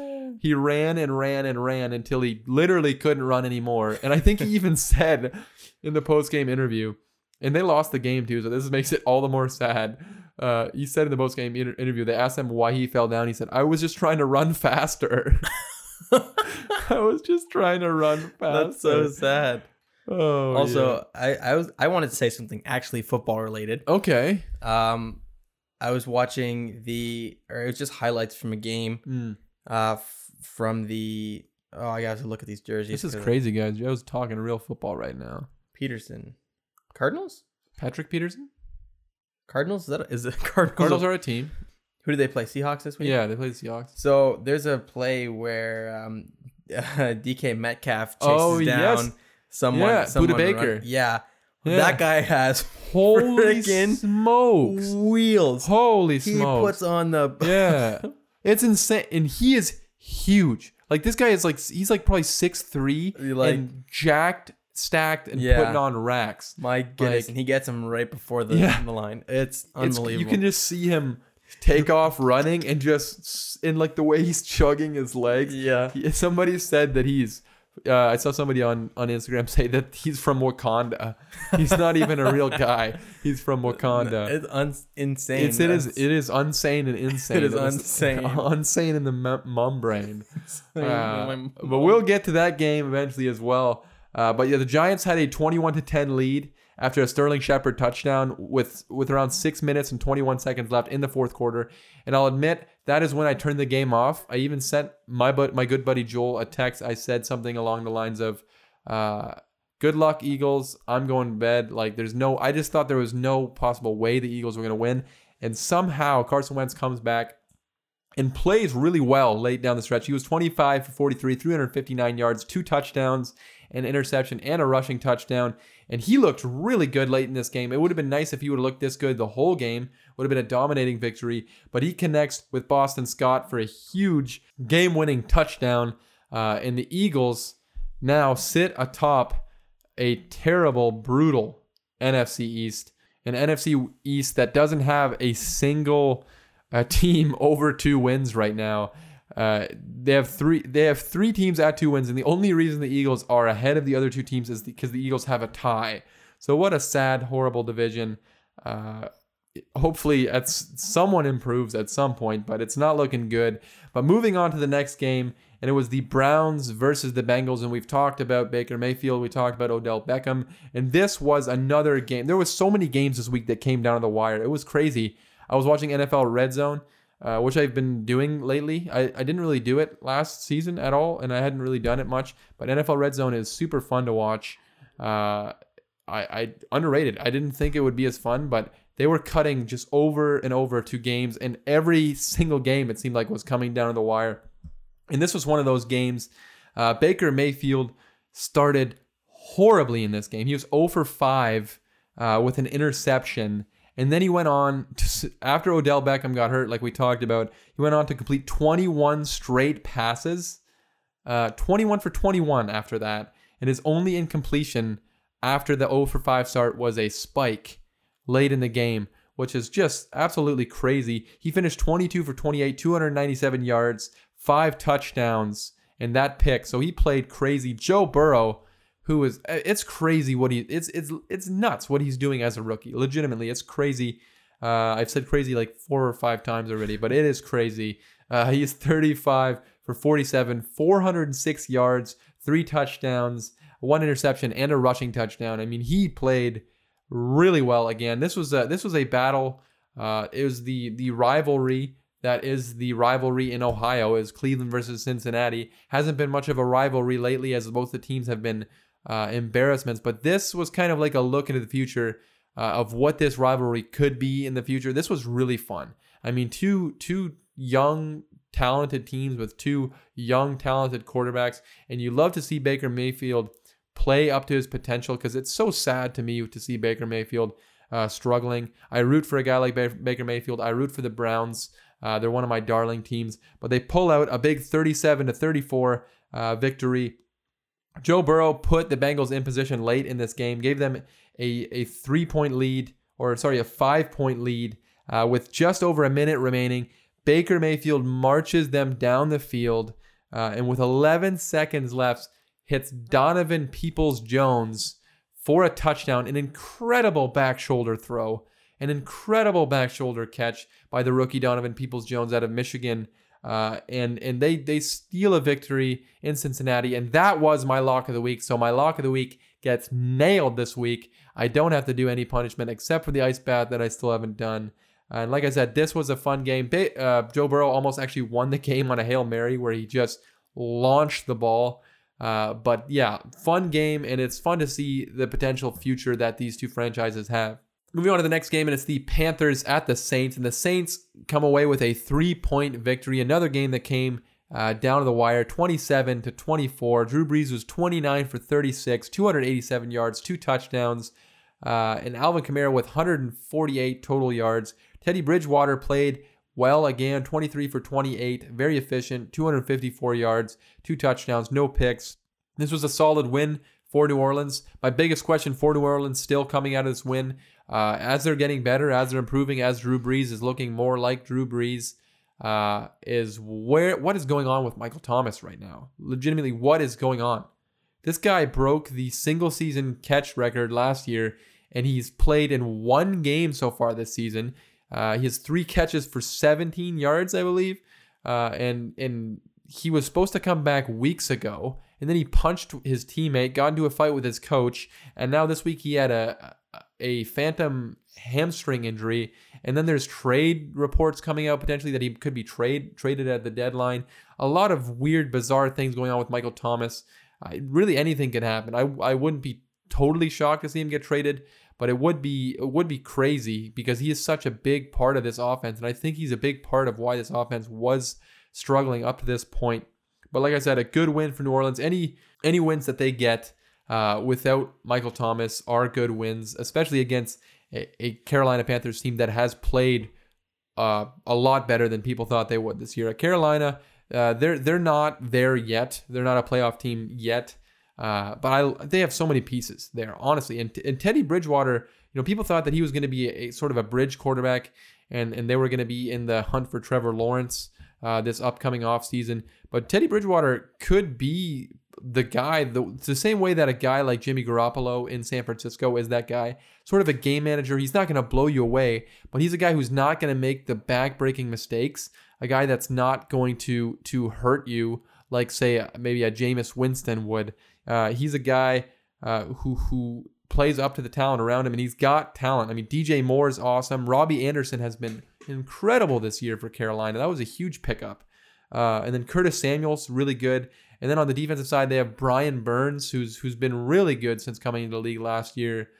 he ran and ran and ran until he literally couldn't run anymore. And I think he even (laughs) said in the post game interview, and they lost the game too, so this makes it all the more sad. Uh, he said in the post game inter- interview, they asked him why he fell down. He said, "I was just trying to run faster. (laughs) I was just trying to run faster." That's so sad. Oh, Also, I, I was I wanted to say something actually football related. okay. Um, I was watching the or it was just highlights from a game. Mm. Uh, from the oh I got to look at these jerseys. This is crazy, guys. Joe's talking real football right now. Peterson, Cardinals. Patrick Peterson. Cardinals is that is it (laughs) Cardinals? Cardinals are a team. Who do they play? Seahawks this week. Yeah, they play the Seahawks. So there's a play where um, (laughs) DK Metcalf chases Oh, down yes. someone. Yeah, someone Budda run- Baker. Yeah. Yeah. that guy has Holy smokes! wheels. Holy He smokes! puts on the yeah, (laughs) it's insane, and he is huge. Like this guy is like he's like probably six three Like- and jacked, stacked, and Yeah. putting on racks. my goodness, Like- and he gets him right before the, Yeah. the line. It's It's, unbelievable. you can just see him take off running and just s- in like the way he's chugging his legs. yeah. He- Somebody said that he's. Uh, I saw somebody on, on Instagram (laughs) say that he's from Wakanda. He's not even a real guy. He's from (laughs) Wakanda. It's un- insane. It's it is it is unsane and insane. (laughs) It is insane. insane in the mem- mum brain. Uh, but we'll get to that game eventually as well. Uh, but yeah, the Giants had a 21 to 10 lead after a Sterling Shepard touchdown with with around six minutes and 21 seconds left in the fourth quarter. And I'll admit that is when I turned the game off. I even sent my but my good buddy Joel a text. I said something along the lines of, uh, "Good luck, Eagles. I'm going to bed." Like there's no. I just thought there was no possible way the Eagles were going to win. And somehow Carson Wentz comes back and plays really well late down the stretch. He was 25 for 43, 359 yards, two touchdowns, an interception, and a rushing touchdown. And he looked really good late in this game. It would have been nice if he would have looked this good the whole game. Would have been a dominating victory. But he connects with Boston Scott for a huge game-winning touchdown. Uh, and the Eagles now sit atop a terrible, brutal NFC East. An NFC East that doesn't have a single uh, (laughs) team over two wins right now. Uh, they have three. They have three teams at two wins, and the only reason the Eagles are ahead of the other two teams is because the Eagles have a tie. So what a sad, horrible division. Uh, hopefully, at someone improves at some point, but it's not looking good. But moving on to the next game, and it was the Browns versus the Bengals, and we've talked about Baker Mayfield, we talked about Odell Beckham, and this was another game. There was so many games this week that came down to the wire. It was crazy. I was watching NFL Red Zone, uh, which I've been doing lately. I, I didn't really do it last season at all, and I hadn't really done it much. But NFL Red Zone is super fun to watch. Uh, I, I underrated. I didn't think it would be as fun, but they were cutting just over and over two games, and every (laughs) single game it seemed like was coming down to the wire. And this was one of those games. Uh, Baker Mayfield started horribly in this game. He was 0 for 5 uh, with an interception, And then he went on to, after Odell Beckham got hurt, like we talked about, he went on to complete 21 straight passes, uh, 21 for 21 after that. And his only incompletion after the 0 for 5 start was a spike late in the game, which is just absolutely crazy. He finished 22 for 28, 297 yards, five touchdowns, and that pick. So he played crazy. Joe Burrow who is it's crazy what he it's it's it's nuts what he's doing as a rookie. Legitimately, it's crazy. Uh, I've said crazy like four or five times already, but it is crazy. Uh, he is 35 for 47, 406 yards, three touchdowns, one interception, and a rushing touchdown. I mean, he played really well again. This was a this was a battle. Uh, it was the the rivalry that is the rivalry in Ohio is Cleveland versus Cincinnati. Hasn't been much of a rivalry lately as both the teams have been uh, embarrassments. But this was kind of like a look into the future uh, of what this rivalry could be in the future. This was really fun. I mean, two two young talented teams with two young talented quarterbacks, and you love to see Baker Mayfield play up to his potential because it's so sad to me to see Baker Mayfield uh, struggling. I root for a guy like Baker Mayfield. I root for the Browns. Uh, they're one of my darling teams, but they pull out a big 37 to 34 uh, victory Joe Burrow put the Bengals in position late in this game, gave them a, a three point lead, or sorry, a five point lead uh, with just over a minute remaining. Baker Mayfield marches them down the field, uh, and with 11 seconds left, hits Donovan Peoples Jones for a touchdown. An incredible back shoulder throw, an incredible back shoulder catch by the rookie Donovan Peoples Jones out of Michigan. Uh, and and they they steal a victory in Cincinnati, and that was my lock of the week. So my lock of the week gets nailed this week. I don't have to do any punishment except for the ice bath that I still haven't done. And like I said, this was a fun game. Uh, Joe Burrow almost actually won the game on a hail mary where he just launched the ball. Uh, but yeah, fun game, and it's fun to see the potential future that these two franchises have. Moving on to the next game, and it's the Panthers at the Saints. And the Saints come away with a three point victory. Another game that came uh, down to the wire 27 to 24. Drew Brees was 29 for 36, 287 yards, two touchdowns. Uh, and Alvin Kamara with 148 total yards. Teddy Bridgewater played well again, 23 for 28, very efficient, 254 yards, two touchdowns, no picks. This was a solid win for New Orleans. My biggest question for New Orleans still coming out of this win uh, as they're getting better, as they're improving, as Drew Brees is looking more like Drew Brees, uh, is where what is going on with Michael Thomas right now? Legitimately, what is going on? This guy broke the single season catch record last year, and he's played in one game so far this season. Uh, he has three catches for 17 yards, I believe, uh, and and he was supposed to come back weeks ago, and then he punched his teammate, got into a fight with his coach, and now this week he had a a phantom hamstring injury, and then there's trade reports coming out potentially that he could be trade traded at the deadline. A lot of weird, bizarre things going on with Michael Thomas. Uh, really, anything can happen. I I wouldn't be totally shocked to see him get traded, but it would be it would be crazy because he is such a big part of this offense, and I think he's a big part of why this offense was struggling up to this point. But like I said, a good win for New Orleans. Any any wins that they get uh, without Michael Thomas are good wins, especially against a, a Carolina Panthers team that has played uh, a lot better than people thought they would this year. At Carolina, uh, they're they're not there yet. They're not a playoff team yet. Uh, but I, they have so many pieces there, honestly. And, and Teddy Bridgewater, you know, people thought that he was going to be a, a, sort of a bridge quarterback, and and they were going to be in the hunt for Trevor Lawrence uh, this upcoming offseason. But Teddy Bridgewater could be the guy, the, the same way that a guy like Jimmy Garoppolo in San Francisco is that guy, sort of a game manager. He's not going to blow you away, but he's a guy who's not going to make the back-breaking mistakes. A guy that's not going to to hurt you, like say maybe a Jameis Winston would. Uh, he's a guy uh, who who plays up to the talent around him, and he's got talent. I mean, DJ Moore is awesome. Robbie Anderson has been incredible this year for Carolina. That was a huge pickup. Uh, and then Curtis Samuel's really good. And then on the defensive side, they have Brian Burns, who's who's been really good since coming into the league last year.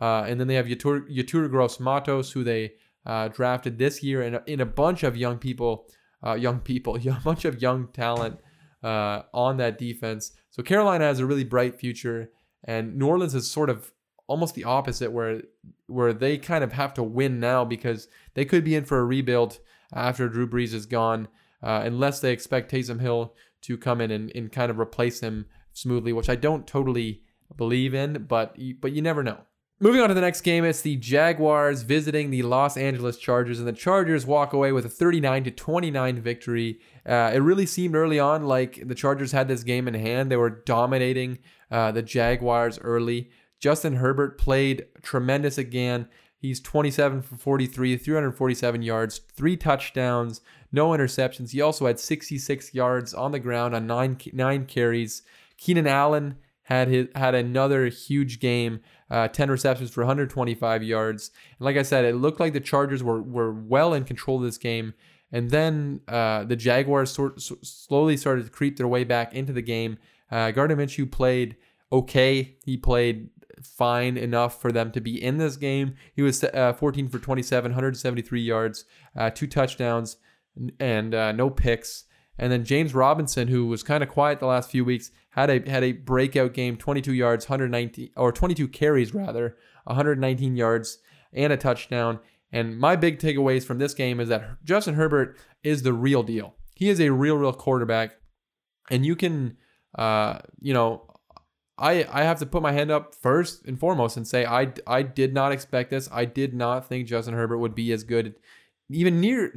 Uh, and then they have Yetur, Yetur Gross Matos, who they uh, drafted this year, and in a bunch of young people, uh, young people, (laughs) a bunch of young talent uh, on that defense. So Carolina has a really bright future, and New Orleans is sort of almost the opposite, where where they kind of have to win now because they could be in for a rebuild after Drew Brees is gone, uh, unless they expect Taysom Hill to come in and, and kind of replace him smoothly, which I don't totally believe in, but but you never know. Moving on to the next game, it's the Jaguars visiting the Los Angeles Chargers, and the Chargers walk away with a 39 to 29 victory. Uh, it really seemed early on like the Chargers had this game in hand. They were dominating uh, the Jaguars early. Justin Herbert played tremendous again. He's 27 for 43, 347 yards, three touchdowns, no interceptions. He also had 66 yards on the ground on nine nine carries. Keenan Allen had his had another huge game, uh, 10 receptions for 125 yards. And like I said, it looked like the Chargers were were well in control of this game. And then uh, the Jaguars sort, slowly started to creep their way back into the game. Uh, Gardner Minshew played okay. He played fine enough for them to be in this game. He was uh, 14 for 27, 173 yards, uh, two touchdowns, and uh, no picks. And then James Robinson, who was kind of quiet the last few weeks, had a had a breakout game, 22 yards, 119 or 22 carries rather, 119 yards and a touchdown. And my big takeaways from this game is that Justin Herbert is the real deal. He is a real, real quarterback, and you can, uh, you know, I I have to put my hand up first and foremost and say I I did not expect this. I did not think Justin Herbert would be as good, even near,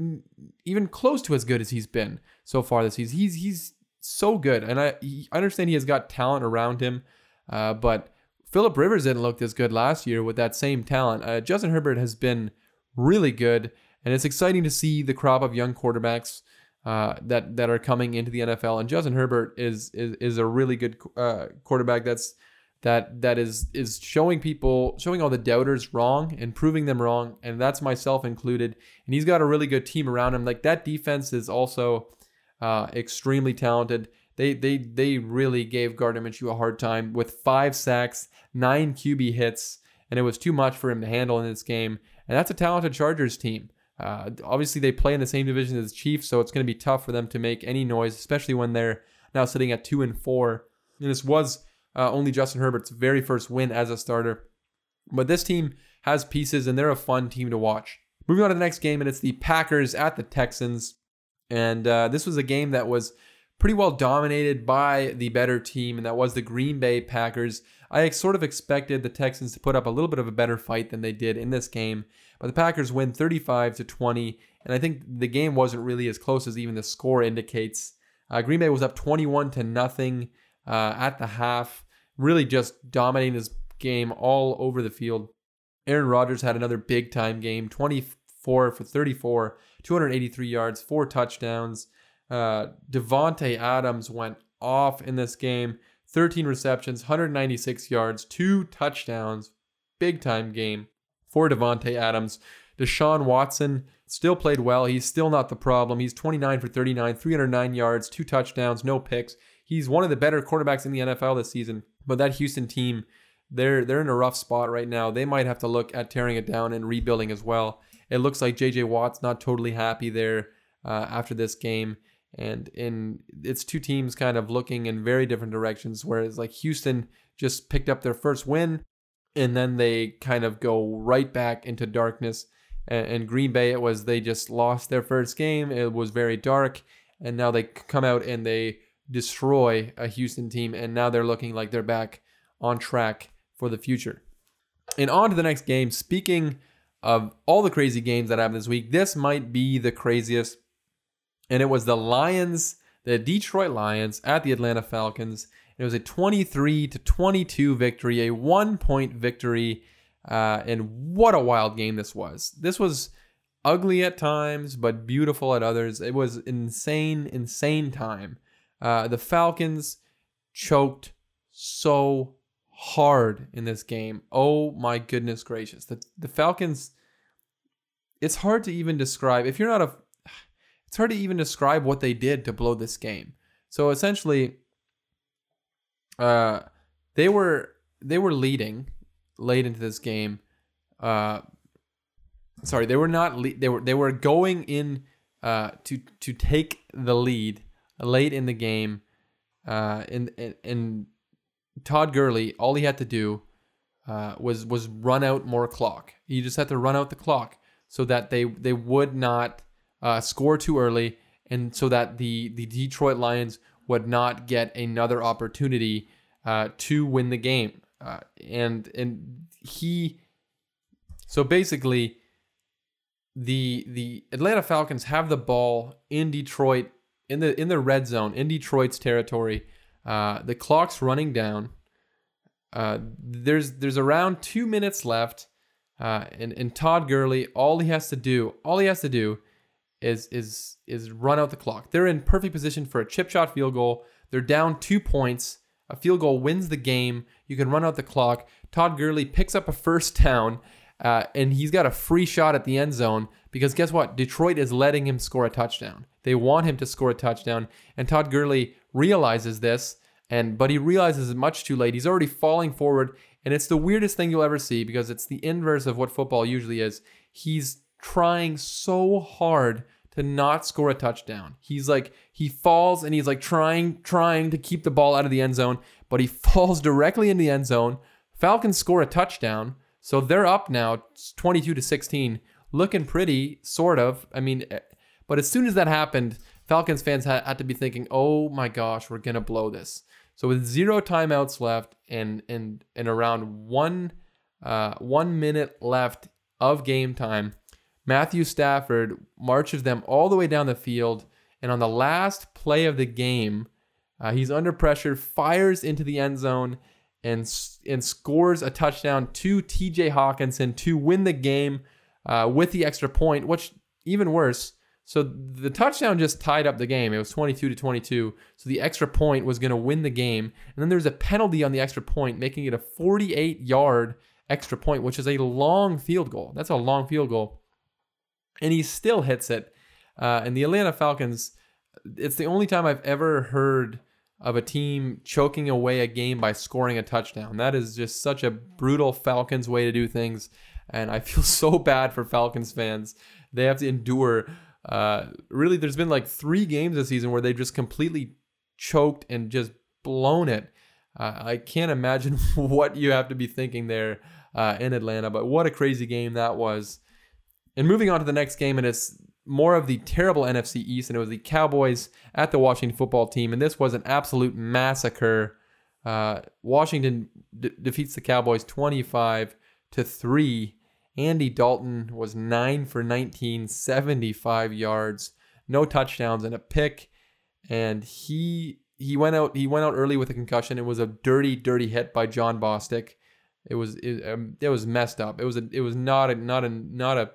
even close to as good as he's been so far this season. He's he's so good, and I I understand he has got talent around him, uh, but Philip Rivers didn't look this good last year with that same talent. Uh, Justin Herbert has been really good, and it's exciting to see the crop of young quarterbacks uh, that that are coming into the NFL. And Justin Herbert is is, is a really good uh, quarterback. That's that that is is showing people showing all the doubters wrong and proving them wrong, and that's myself included. And he's got a really good team around him. Like that defense is also uh, extremely talented. They they they really gave Gardner Minshew a hard time with five sacks, nine QB hits, and it was too much for him to handle in this game. And that's a talented Chargers team. Uh, obviously, they play in the same division as the Chiefs, so it's going to be tough for them to make any noise, especially when they're now sitting at two and four. And this was uh, only Justin Herbert's very first win as a starter. But this team has pieces, and they're a fun team to watch. Moving on to the next game, and it's the Packers at the Texans. And uh, this was a game that was pretty well dominated by the better team, and that was the Green Bay Packers. I sort of expected the Texans to put up a little bit of a better fight than they did in this game, but the Packers win 35 to 20, and I think the game wasn't really as close as even the score indicates. Uh, Green Bay was up 21 to nothing uh, at the half, really just dominating this game all over the field. Aaron Rodgers had another big time game, 24 for 34, 283 yards, four touchdowns. Uh, Davante Adams went off in this game, 13 receptions, 196 yards, two touchdowns, big time game for Davante Adams. Deshaun Watson still played well. He's still not the problem. He's 29 for 39, 309 yards, two touchdowns, no picks. He's one of the better quarterbacks in the NFL this season. But that Houston team, they're they're in a rough spot right now. They might have to look at tearing it down and rebuilding as well. It looks like JJ Watt's not totally happy there uh, after this game and in it's two teams kind of looking in very different directions whereas like Houston just picked up their first win and then they kind of go right back into darkness. And, and Green Bay it was they just lost their first game. It was very dark and now they come out and they destroy a Houston team and now they're looking like they're back on track for the future. And on to the next game. Speaking of all the crazy games that happened this week this might be the craziest. And it was the Lions, the Detroit Lions at the Atlanta Falcons. It was a 23 to 22 victory, a one point victory. Uh, and what a wild game this was. This was ugly at times, but beautiful at others. It was insane, insane time. Uh, the Falcons choked so hard in this game. Oh my goodness gracious. The, the Falcons, it's hard to even describe. If you're not a (sighs) it's hard to even describe what they did to blow this game. So essentially, uh, they were they were leading late into this game. Uh, sorry, they were not. Le- they were they were going in uh, to to take the lead late in the game. Uh, and, and and Todd Gurley, all he had to do uh, was was run out more clock. He just had to run out the clock so that they they would not uh, score too early, and so that the the Detroit Lions would not get another opportunity uh, to win the game. Uh, and and he, so basically, the the Atlanta Falcons have the ball in Detroit in the in the red zone in Detroit's territory. Uh, the clock's running down. Uh, there's there's around two minutes left, uh, and and Todd Gurley, all he has to do, all he has to do, is is is run out the clock. They're in perfect position for a chip shot field goal. They're down two points. A field goal wins the game. You can run out the clock. Todd Gurley picks up a first down, uh, and he's got a free shot at the end zone because guess what? Detroit is letting him score a touchdown. They want him to score a touchdown, and Todd Gurley realizes this and but he realizes it much too late. He's already falling forward, and it's the weirdest thing you'll ever see because it's the inverse of what football usually is. He's trying so hard to not score a touchdown. He's like he falls and he's like trying trying to keep the ball out of the end zone, but he (laughs) falls directly in the end zone. Falcons score a touchdown, so they're up now 22 to 16, looking pretty sort of. I mean, eh, but as soon as that happened, Falcons fans had, had to be thinking, "Oh my gosh, we're going to blow this." So with zero timeouts left and and and around one uh, one minute left of game time, Matthew Stafford marches them all the way down the field, and on the last play of the game, uh, he's under pressure, fires into the end zone, and and scores a touchdown to T.J. Hockenson to win the game uh, with the extra point. Which even worse, so the touchdown just tied up the game. It was 22 to 22. So the extra point was going to win the game. And then there's a penalty on the extra point, making it a 48 yard extra point, which is a long field goal. That's a long field goal. And he still hits it. Uh, and the Atlanta Falcons, it's the only time I've ever heard of a team choking away a game by scoring a touchdown. That is just such a brutal Falcons way to do things. And I (laughs) feel so bad for Falcons fans. They have to endure uh, really, there's been like three games this season where they've just completely choked and just blown it. Uh, I can't imagine (laughs) what you have to be thinking there uh, in Atlanta, but what a crazy game that was. And moving on to the next game, and it's more of the terrible NFC East, and it was the Cowboys at the Washington football team, and this was an absolute massacre. Uh, Washington defeats the Cowboys 25 to 3 Andy Dalton was 9 for 19, 75 yards, no touchdowns and a pick and he he went out he went out early with a concussion. It was a dirty dirty hit by Jon Bostic. It was it, um, it was messed up. It was a, it was not a not a not a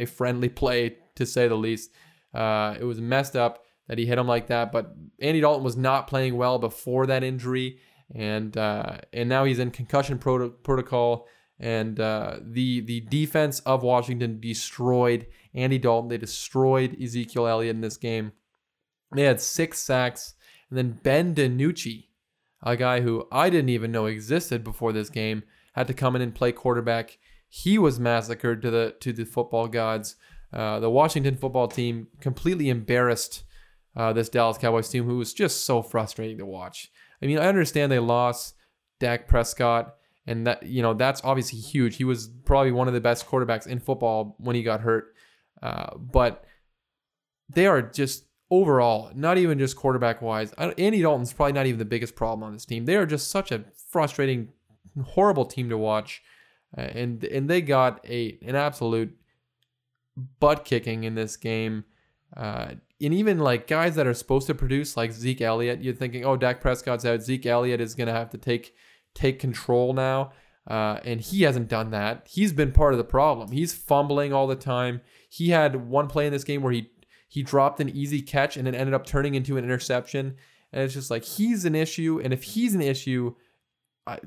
a friendly play to say the least. Uh, it was messed up that he hit him like that. But Andy Dalton was not playing well before that injury, and uh, and now he's in concussion protocol. And uh, the the defense of Washington destroyed Andy Dalton. They destroyed Ezekiel Elliott in this game. They had six sacks, and then Ben DiNucci, a guy who I didn't even know existed before this game, had to come in and play quarterback. He was massacred to the to the football gods. Uh, the Washington football team completely embarrassed uh, this Dallas Cowboys team, who was just so frustrating to watch. I mean, I understand they lost Dak Prescott and that you know that's obviously huge. He was probably one of the best quarterbacks in football when he got hurt, uh, but they are just overall not even just quarterback wise. Andy Dalton's probably not even the biggest problem on this team. They are just such a frustrating, horrible team to watch, and and they got a an absolute butt kicking in this game. Uh, and even like guys that are supposed to produce, like Zeke Elliott, you're thinking, oh, Dak Prescott's out. Zeke Elliott is to have to take take control now. Uh, and he hasn't done that. He's been part of the problem. He's fumbling all the time. He had one play in this game where he he dropped an easy catch and it ended up turning into an interception. And it's just like he's an issue. And if he's an issue, I,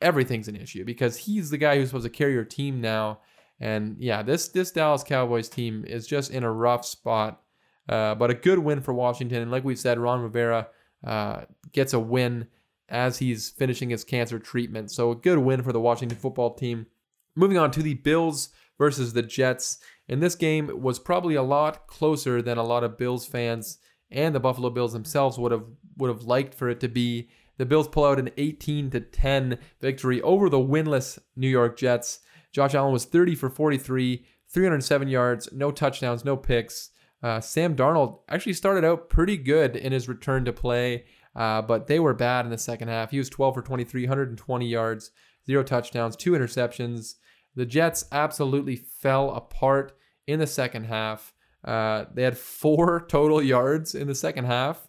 everything's an issue because he's the guy who's supposed to carry your team now. And yeah, this this Dallas Cowboys team is just in a rough spot. Uh, but a good win for Washington. And like we said, Ron Rivera uh, gets a win as he's finishing his cancer treatment. So a good win for the Washington football team. Moving on to the Bills versus the Jets. And this game was probably a lot closer than a lot of Bills fans and the Buffalo Bills themselves would have would have liked for it to be. The Bills pull out an 18 to 10 victory over the winless New York Jets. Josh Allen was 30 for 43, 307 yards, no touchdowns, no picks. Uh, Sam Darnold actually started out pretty good in his return to play, uh, but they were bad in the second half. He was 12 for 23, 120 yards, zero touchdowns, two interceptions. The Jets absolutely fell apart in the second half. Uh, they had four (laughs) total yards in the second half,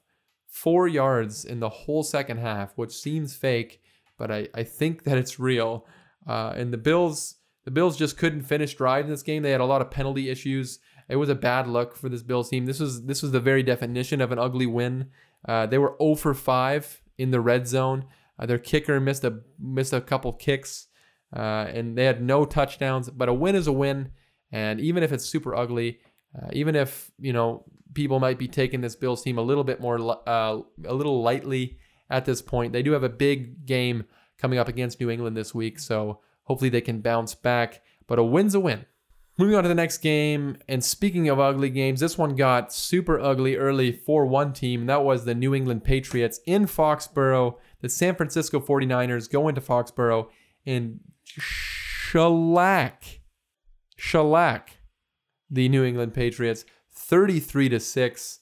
four yards in the whole second half, which seems fake, but I, I think that it's real. Uh, and the Bills, the Bills just couldn't finish drive in this game. They had a lot of penalty issues. It was a bad look for this Bills team. This was this was the very definition of an ugly win. Uh, they were 0 for 5 in the red zone. Uh, their kicker missed a missed a couple kicks, uh, and they had no touchdowns. But a win is a win, and even if it's super ugly, uh, even if you know people might be taking this Bills team a little bit more uh, a little lightly at this point, they do have a big game coming up against New England this week. So hopefully they can bounce back. But a win's a win. Moving on to the next game, and speaking of ugly games, this one got super ugly early for one team. That was the New England Patriots in Foxborough. The San Francisco 49ers go into Foxborough and shellac, shellac the New England Patriots 33 to 6.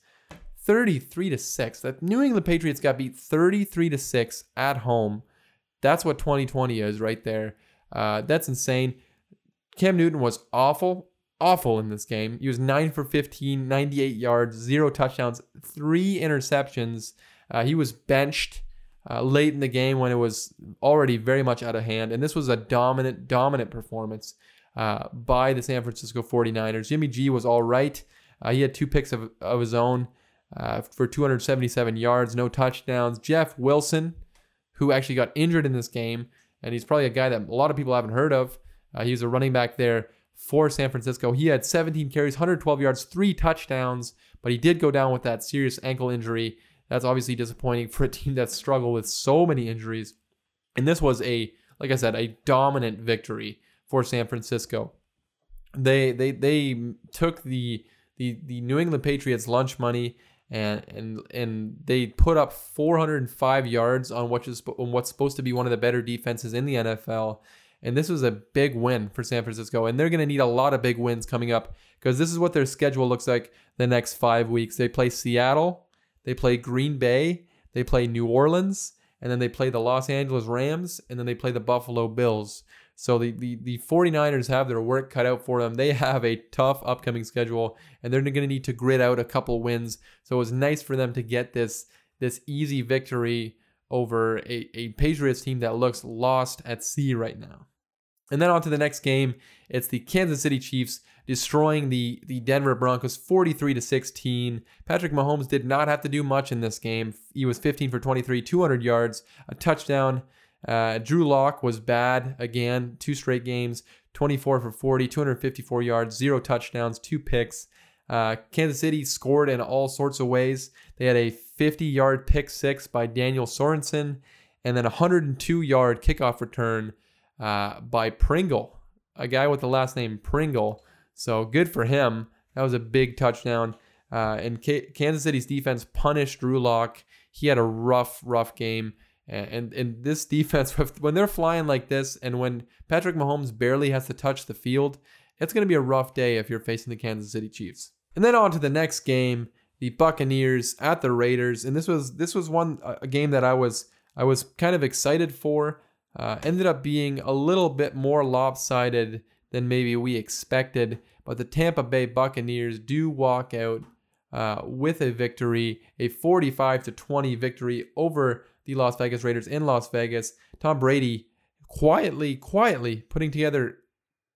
33 to 6. That New England Patriots got beat 33 to 6 at home. That's what 2020 is right there. Uh, that's insane. Cam Newton was awful, awful in this game. He was 9 for 15, 98 yards, zero touchdowns, three interceptions. Uh, he was benched uh, late in the game when it was already very much out of hand. And this was a dominant, dominant performance uh, by the San Francisco 49ers. Jimmy G was all right. Uh, he had two picks of, of his own uh, for 277 yards, no touchdowns. Jeff Wilson, who actually got injured in this game, and he's probably a guy that a lot of people haven't heard of. Uh, he was a running back there for San Francisco. He had 17 carries, 112 yards, three touchdowns, but he did go down with that serious ankle injury. That's obviously disappointing for a team that struggled with so many injuries. And this was a, like I said, a dominant victory for San Francisco. They they they took the the the New England Patriots lunch money and and and they put up 405 yards on what is on what's supposed to be one of the better defenses in the NFL. And this was a big win for San Francisco, and they're going to need a lot of big wins coming up because this is what their schedule looks like the next five weeks. They play Seattle, they play Green Bay, they play New Orleans, and then they play the Los Angeles Rams, and then they play the Buffalo Bills. So the, the, the 49ers have their work cut out for them. They have a tough upcoming schedule and they're going to need to grit out a couple wins. So it was nice for them to get this this easy victory over a, a Patriots team that looks lost at sea right now. And then on to the next game. It's the Kansas City Chiefs destroying the, the Denver Broncos 43 to 16. Patrick Mahomes did not have to do much in this game. He was 15 for 23, 200 yards, a touchdown. Uh, Drew Lock was bad again, two straight games, 24 for 40, 254 yards, zero touchdowns, two picks. Uh, Kansas City scored in all sorts of ways. They had a 50 yard pick six by Daniel Sorensen, and then a 102 yard kickoff return uh, by Pringle, a guy with the last name Pringle. So good for him. That was a big touchdown. Uh, and K- Kansas City's defense punished Drew Lock. He had a rough, rough game. And, and this defense, (laughs) when they're flying like this, and when Patrick Mahomes barely has to touch the field, it's going to be a rough day if you're facing the Kansas City Chiefs. And then on to the next game, the Buccaneers at the Raiders, and this was this was one a game that I was I was kind of excited for. Uh, ended up being a little bit more lopsided than maybe we expected, but the Tampa Bay Buccaneers do walk out uh, with a victory, a 45 to 20 victory over the Las Vegas Raiders in Las Vegas. Tom Brady quietly, quietly putting together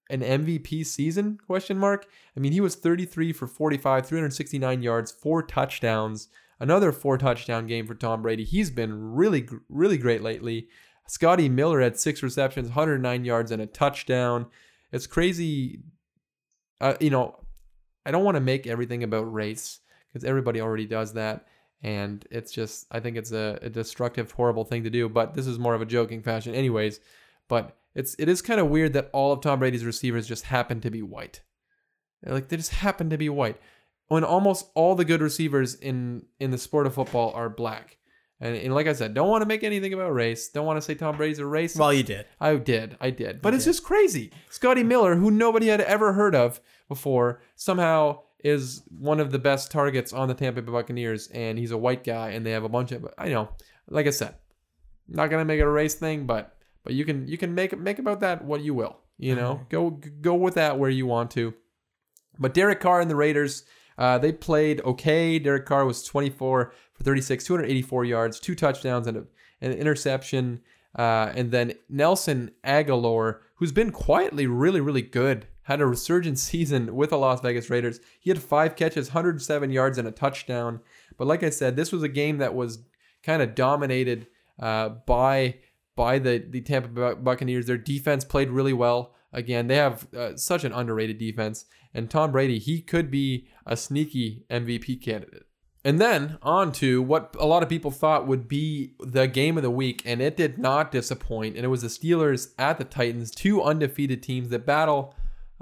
an MVP season? Question mark. I mean, he was 33 for 45, 369 yards, four touchdowns. Another four touchdown game for Tom Brady. He's been really, really great lately. Scotty Miller had six receptions, 109 yards, and a touchdown. It's crazy. Uh, you know, I don't want to make everything about race because everybody already does that and it's just I think it's a, a, destructive, horrible thing to do. But this is more of a joking fashion, anyways. But it's it is kind of weird that all of Tom Brady's receivers just happen to be white. Like they just happen to be white. When almost all the good receivers in in the sport of football are black. And, and like I said, don't want to make anything about race. Don't want to say Tom Brady's a racist. Well, you did. I did, I did. But You it's did. just crazy. Scotty Miller, who nobody had ever heard of before, somehow is one of the best targets on the Tampa Bay Buccaneers, and he's a white guy, and they have a bunch of. I know, like I said, not gonna make it a race thing, but but you can you can make make about that what you will. You know, go go with that where you want to. But Derek Carr and the Raiders, uh, they played okay. Derek Carr was 24 for 36, 284 yards, two touchdowns, and a, an interception. Uh, and then Nelson Agholor, who's been quietly really, really good, had a resurgent (laughs) season with the Las Vegas Raiders. He had five catches, 107 yards, and a touchdown. But like I said, this was a game that was kind of dominated uh, by by the the Tampa Buccaneers. Their defense played really well. Again, they have uh, such an underrated defense, and Tom Brady he could be a sneaky MVP candidate. And then on to what a lot of people thought would be the game of the week, and it did not disappoint. And it was the Steelers at the Titans, two undefeated teams that battle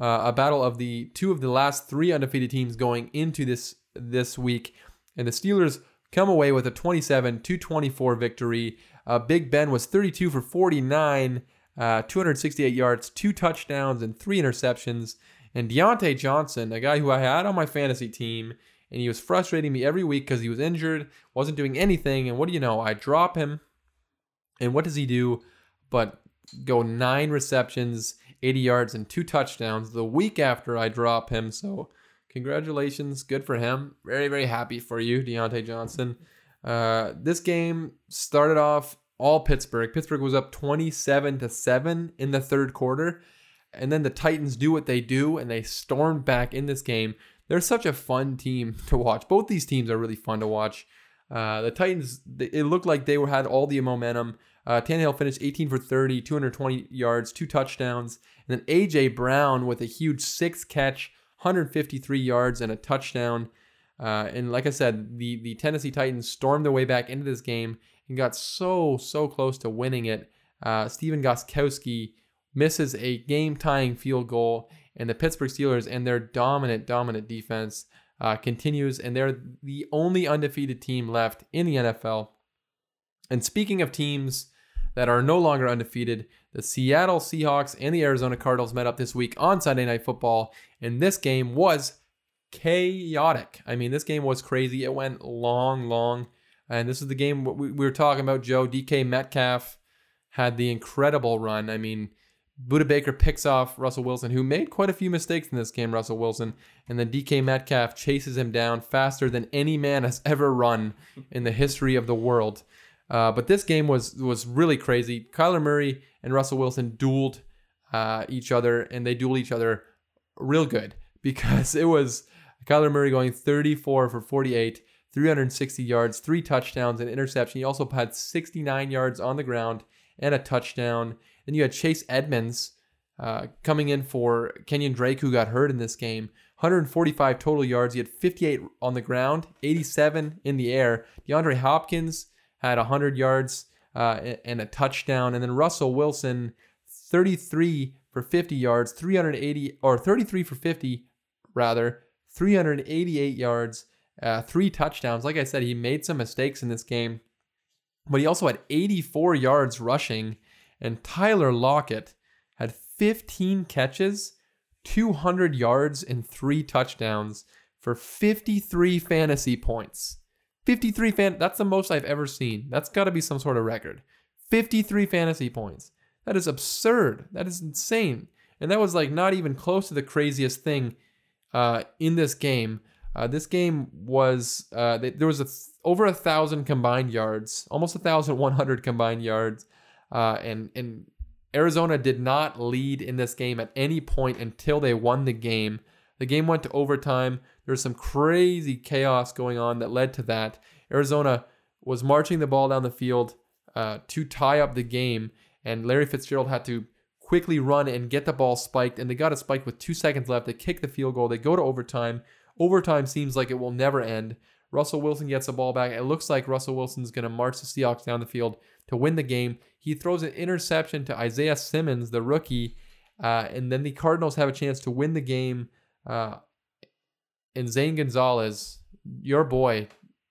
uh, a battle of the two of the last three undefeated teams going into this this week. And the Steelers come away with a 27 to 24 victory. Uh, Big Ben was 32 for 49, uh, 268 yards, two touchdowns, and three interceptions. And Diontae Johnson, a guy who I had on my fantasy team, and he was frustrating me every week because he was injured, wasn't doing anything. And what do you know? I drop him, and what does he do? But go nine receptions, 80 yards, and two touchdowns the week after I drop him. So congratulations, good for him. Very very happy for you, Diontae Johnson. Uh, this game started off all Pittsburgh. Pittsburgh was up 27 to 7 in the third quarter. And then the Titans do what they do and they stormed back in this game. They're such a fun team (laughs) to watch. Both these teams are really fun to watch. Uh, the Titans, it looked like they had all the momentum. Uh, Tannehill finished 18 for 30, 220 yards, two touchdowns. And then A.J. Brown with a huge six catch, 153 yards, and a touchdown. Uh, and like I said, the, the Tennessee Titans stormed their way back into this game and got so, so close to winning it. Uh, Stephen Gostkowski misses a game tying field goal, and the Pittsburgh Steelers and their dominant, dominant defense uh, continues, and they're the only undefeated team left in the NFL. And speaking of teams that are no longer undefeated, the Seattle Seahawks and the Arizona Cardinals met up this week on Sunday Night Football, and this game was chaotic. I mean, this game was crazy. It went long, long. And this is the game we, we were talking about, Joe. DK Metcalf had the incredible run. I mean, Budda Baker picks off Russell Wilson, who made quite a few mistakes in this game, Russell Wilson. And then DK Metcalf chases him down faster than any man has ever run in the history of the world. Uh, but this game was was really crazy. Kyler Murray and Russell Wilson dueled uh, each other, and they dueled each other real good (laughs) because it was Kyler Murray going 34 for 48, 360 yards, three touchdowns, and interception. He also had 69 yards on the ground and a touchdown. Then you had Chase Edmonds uh, coming in for Kenyan Drake, who got hurt in this game. 145 total yards. He had 58 on the ground, 87 in the air. DeAndre Hopkins had 100 yards uh, and a touchdown. And then Russell Wilson, 33 for 50 yards, 380 or 33 for 50 rather, 388 yards, uh, three touchdowns. Like I said, he made some mistakes in this game, but he also had 84 yards rushing. And Tyler Lockett had 15 catches, 200 yards, and three touchdowns for 53 fantasy points. 53 fan that's the most I've ever seen. That's got to be some sort of record. 53 fantasy points. That is absurd. That is insane. And that was like not even close to the craziest thing uh, in this game. Uh, this game was uh, there was a th- over a thousand combined yards, almost a thousand one hundred combined yards, uh, and and Arizona did not lead in this game at any point until they won the game. The game went to overtime. There was some crazy chaos going on that led to that. Arizona was marching the ball down the field uh, to tie up the game, and Larry Fitzgerald had to quickly run and get the ball spiked, and they got it spiked with two seconds left. They kick the field goal. They go to overtime. Overtime seems like it will never end. Russell Wilson gets the ball back. It looks like Russell Wilson's going to march the Seahawks down the field to win the game. He throws an interception to Isaiah Simmons, the rookie, uh, and then the Cardinals have a chance to win the game. Uh, and Zane Gonzalez, your boy,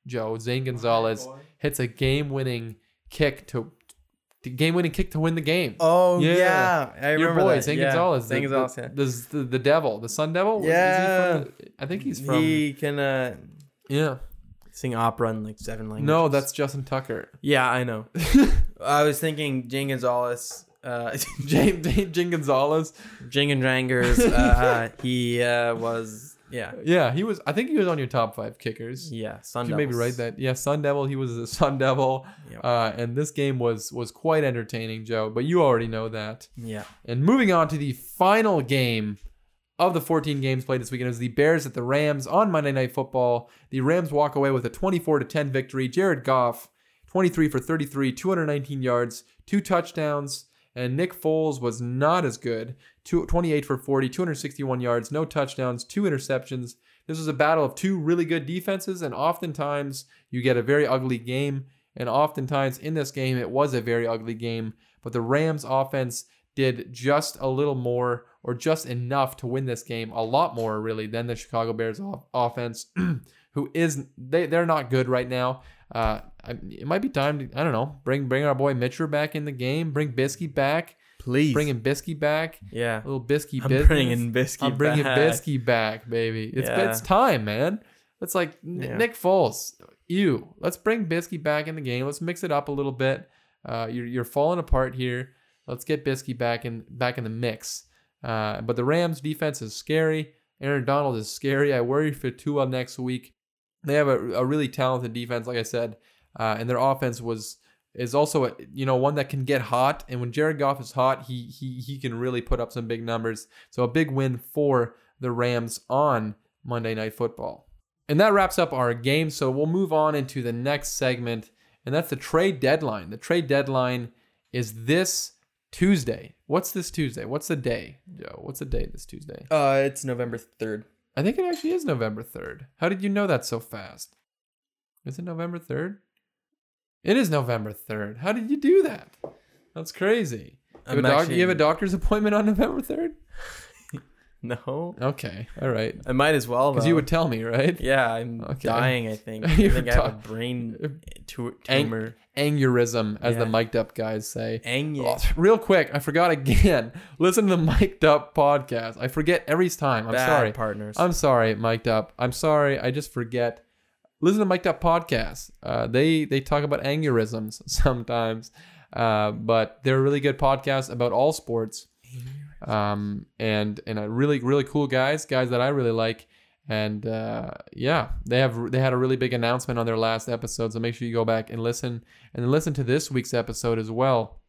Joe, Zane Gonzalez, hits a game-winning kick to, to game-winning kick to win the game. Oh Yeah. yeah, I Your remember boy, that. Zane yeah. Gonzalez. Zane the, Gonzalez. the, Yeah. the, the, the devil, the Sun Devil. Was- is he Yeah. from- I think he's from. he can uh, yeah. Sing opera in like seven languages. No, that's Justin Tucker. yeah, I know. (laughs) I was thinking Jane Gonzalez, uh, (laughs) James Jing Gonzalez. Jing Drangers. Uh, (laughs) he uh, was yeah, Yeah, he was. I think he was on your top five kickers. yeah. Sun you maybe write that? Yeah, Sun Devil. He was a Sun Devil, Yep. uh, and this game was was quite entertaining, Joe. But you already know that. Yeah. And moving on to the final game of the 14 games played this weekend is the Bears at the Rams on Monday Night Football. The Rams walk away with a 24 to 10 victory. Jared Goff, 23 for 33, 219 yards, two touchdowns, and Nick Foles was not as good. 28 for 40, 261 yards, no touchdowns, two interceptions. This was a battle of two really good defenses, and oftentimes you get a very ugly game. And oftentimes in this game, it was a very ugly game. But the Rams offense did just a little more or just enough to win this game, a lot more really than the Chicago Bears off- offense, (clears throat) who is they they're not good right now. Uh, it might be time to I don't know bring bring our boy Mitcher back in the game, bring Bisky back, Please. bringing Bisky back, Yeah. a little Bisky I'm business. bringing Bisky I'm bringing back. Bisky back, baby. It's Yeah. it's time, man. It's like Yeah. Nick Foles. You. Let's bring Bisky back in the game. Let's mix it up a little bit. Uh, you're you're falling apart here. Let's get Bisky back in back in the mix. Uh, but the Rams defense is scary. Aaron Donald is scary. I worry for Tua next week. They have a, a really talented defense, like I said, uh, and their offense was is also a, you know one that can get hot. And when Jared Goff is hot, he he he can really put up some big numbers. So a big win for the Rams on Monday Night Football. And that wraps up our game. So we'll move on into the next segment, and that's the trade deadline. The trade deadline is this Tuesday. What's this Tuesday? What's the day, Joe? What's the day this Tuesday? Uh, it's November third. I think it actually is November 3rd. How did you know that so fast? Is it November 3rd? It is November 3rd. How did you do that? That's crazy. You have, a doc- actually- you have a doctor's appointment on November 3rd? (laughs) No. Okay. All right. I might as well. Because you would tell me, right? Yeah, I'm Okay. dying. I (laughs) think. I think I have a brain tu- Ang- tumor. Aneurysm, as the Yeah. mic'd up guys say. Ang- Oh, real quick, I forgot again. (laughs) Listen to the mic'd up podcast. I forget every time. I'm Bad sorry. partners. I'm sorry, mic'd up. I'm sorry. I just forget. Listen to mic'd up podcast. Uh, they they talk about aneurysms sometimes, uh, but they're a really good podcast about all sports. Um, and and a really really cool guys, guys that I really like. And uh, yeah, they have they had a really big announcement on their last episode, so make sure you go back and listen and listen to this week's episode as well,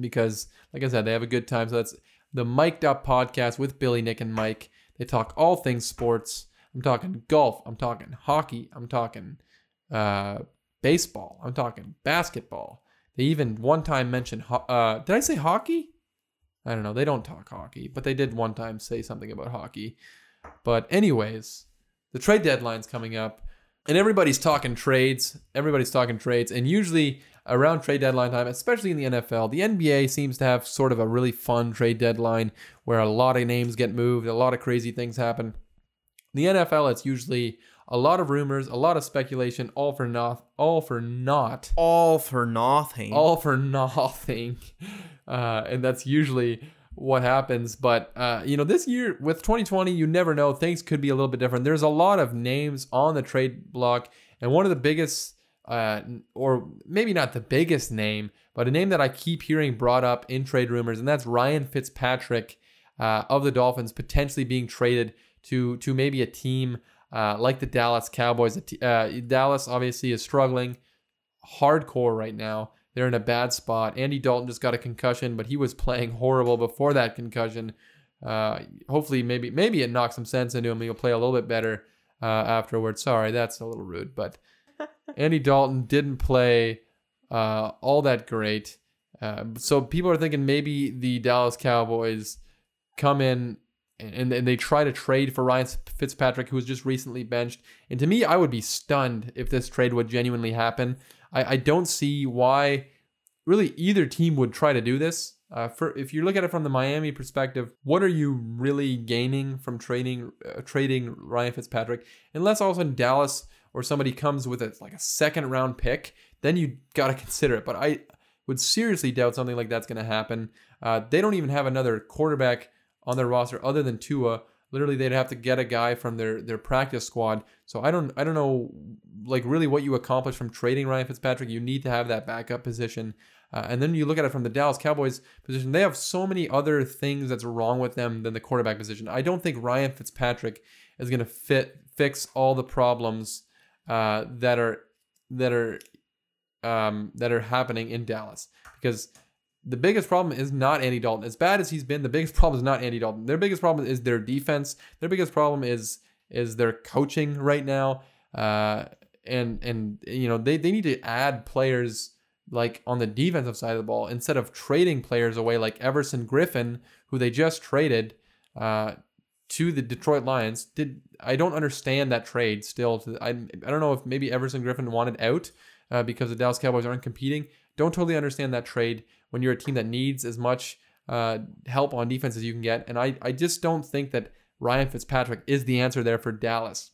because like I said, they have a good time. So that's the Mic'd Up podcast with Billy, Nick, and Mike. They talk all things sports. I'm talking golf. I'm talking hockey. I'm talking uh, baseball. I'm talking basketball. They even one time mentioned. ho- Uh, did I say hockey? I don't know. They don't talk hockey, but they did one time say something about hockey. But anyways, the trade deadline's coming up, and everybody's talking trades. Everybody's talking trades, and usually around trade deadline time, especially in the NFL, the NBA seems to have sort of a really fun trade deadline where a lot of names get moved, a lot of crazy things happen. The NFL, it's usually a lot of rumors, a lot of speculation, all for not, all for not all for nothing. all for nothing. (laughs) Uh, and that's usually what happens. But, uh, you know, this year with 2020, you never know. Things could be a little bit different. There's a lot of names on the trade block. And one of the biggest, uh, or maybe not the biggest name, but a name that I keep hearing brought up in trade rumors, and that's Ryan Fitzpatrick uh, of the Dolphins potentially being traded to to maybe a team uh, like the Dallas Cowboys. Uh, Dallas obviously is struggling hardcore right now. They're in a bad spot. Andy Dalton just got a concussion, but he was playing horrible before that concussion. Uh, hopefully, maybe maybe it knocks some sense into him. He'll play a little bit better uh, afterwards. Sorry, that's a little rude, but (laughs) Andy Dalton didn't play uh, all that great. Uh, so people are thinking maybe the Dallas Cowboys come in and, and they try to trade for Ryan Fitzpatrick, who was just recently benched. And to me, I would be stunned if this trade would genuinely happen. I, I don't see why really either team would try to do this. Uh, for if you look at it from the Miami perspective, what are you really gaining from trading uh, trading Ryan Fitzpatrick? Unless all of a sudden Dallas or somebody comes with a like a second round pick, then you got to (laughs) consider it. But I would seriously doubt something like that's going to happen. Uh, they don't even have another quarterback on their roster other than Tua. Literally, they'd have to get a guy from their their practice squad. So I don't I don't know like really what you accomplish from trading Ryan Fitzpatrick. You need to have that backup position. Uh, and then you look at it from the Dallas Cowboys position. They have so many other things that's wrong with them than the quarterback position. I don't think Ryan Fitzpatrick is going to fit fix all the problems uh, that are that are um, that are happening in Dallas because the biggest problem is not Andy Dalton. As bad as he's been, the biggest (laughs) problem is not Andy Dalton. Their biggest problem is their defense. Their biggest problem is is their coaching right now. Uh, and and you know they, they need to add players like on the defensive side of the ball instead of trading players away like Everson Griffen, who they just traded uh, to the Detroit Lions. Did I don't understand that trade still. To, I I don't know if maybe Everson Griffen wanted out uh, because the Dallas Cowboys aren't competing. Don't totally understand that trade when you're a team that needs as much uh, help on defense as you can get. And I, I just don't think that Ryan Fitzpatrick is the answer there for Dallas.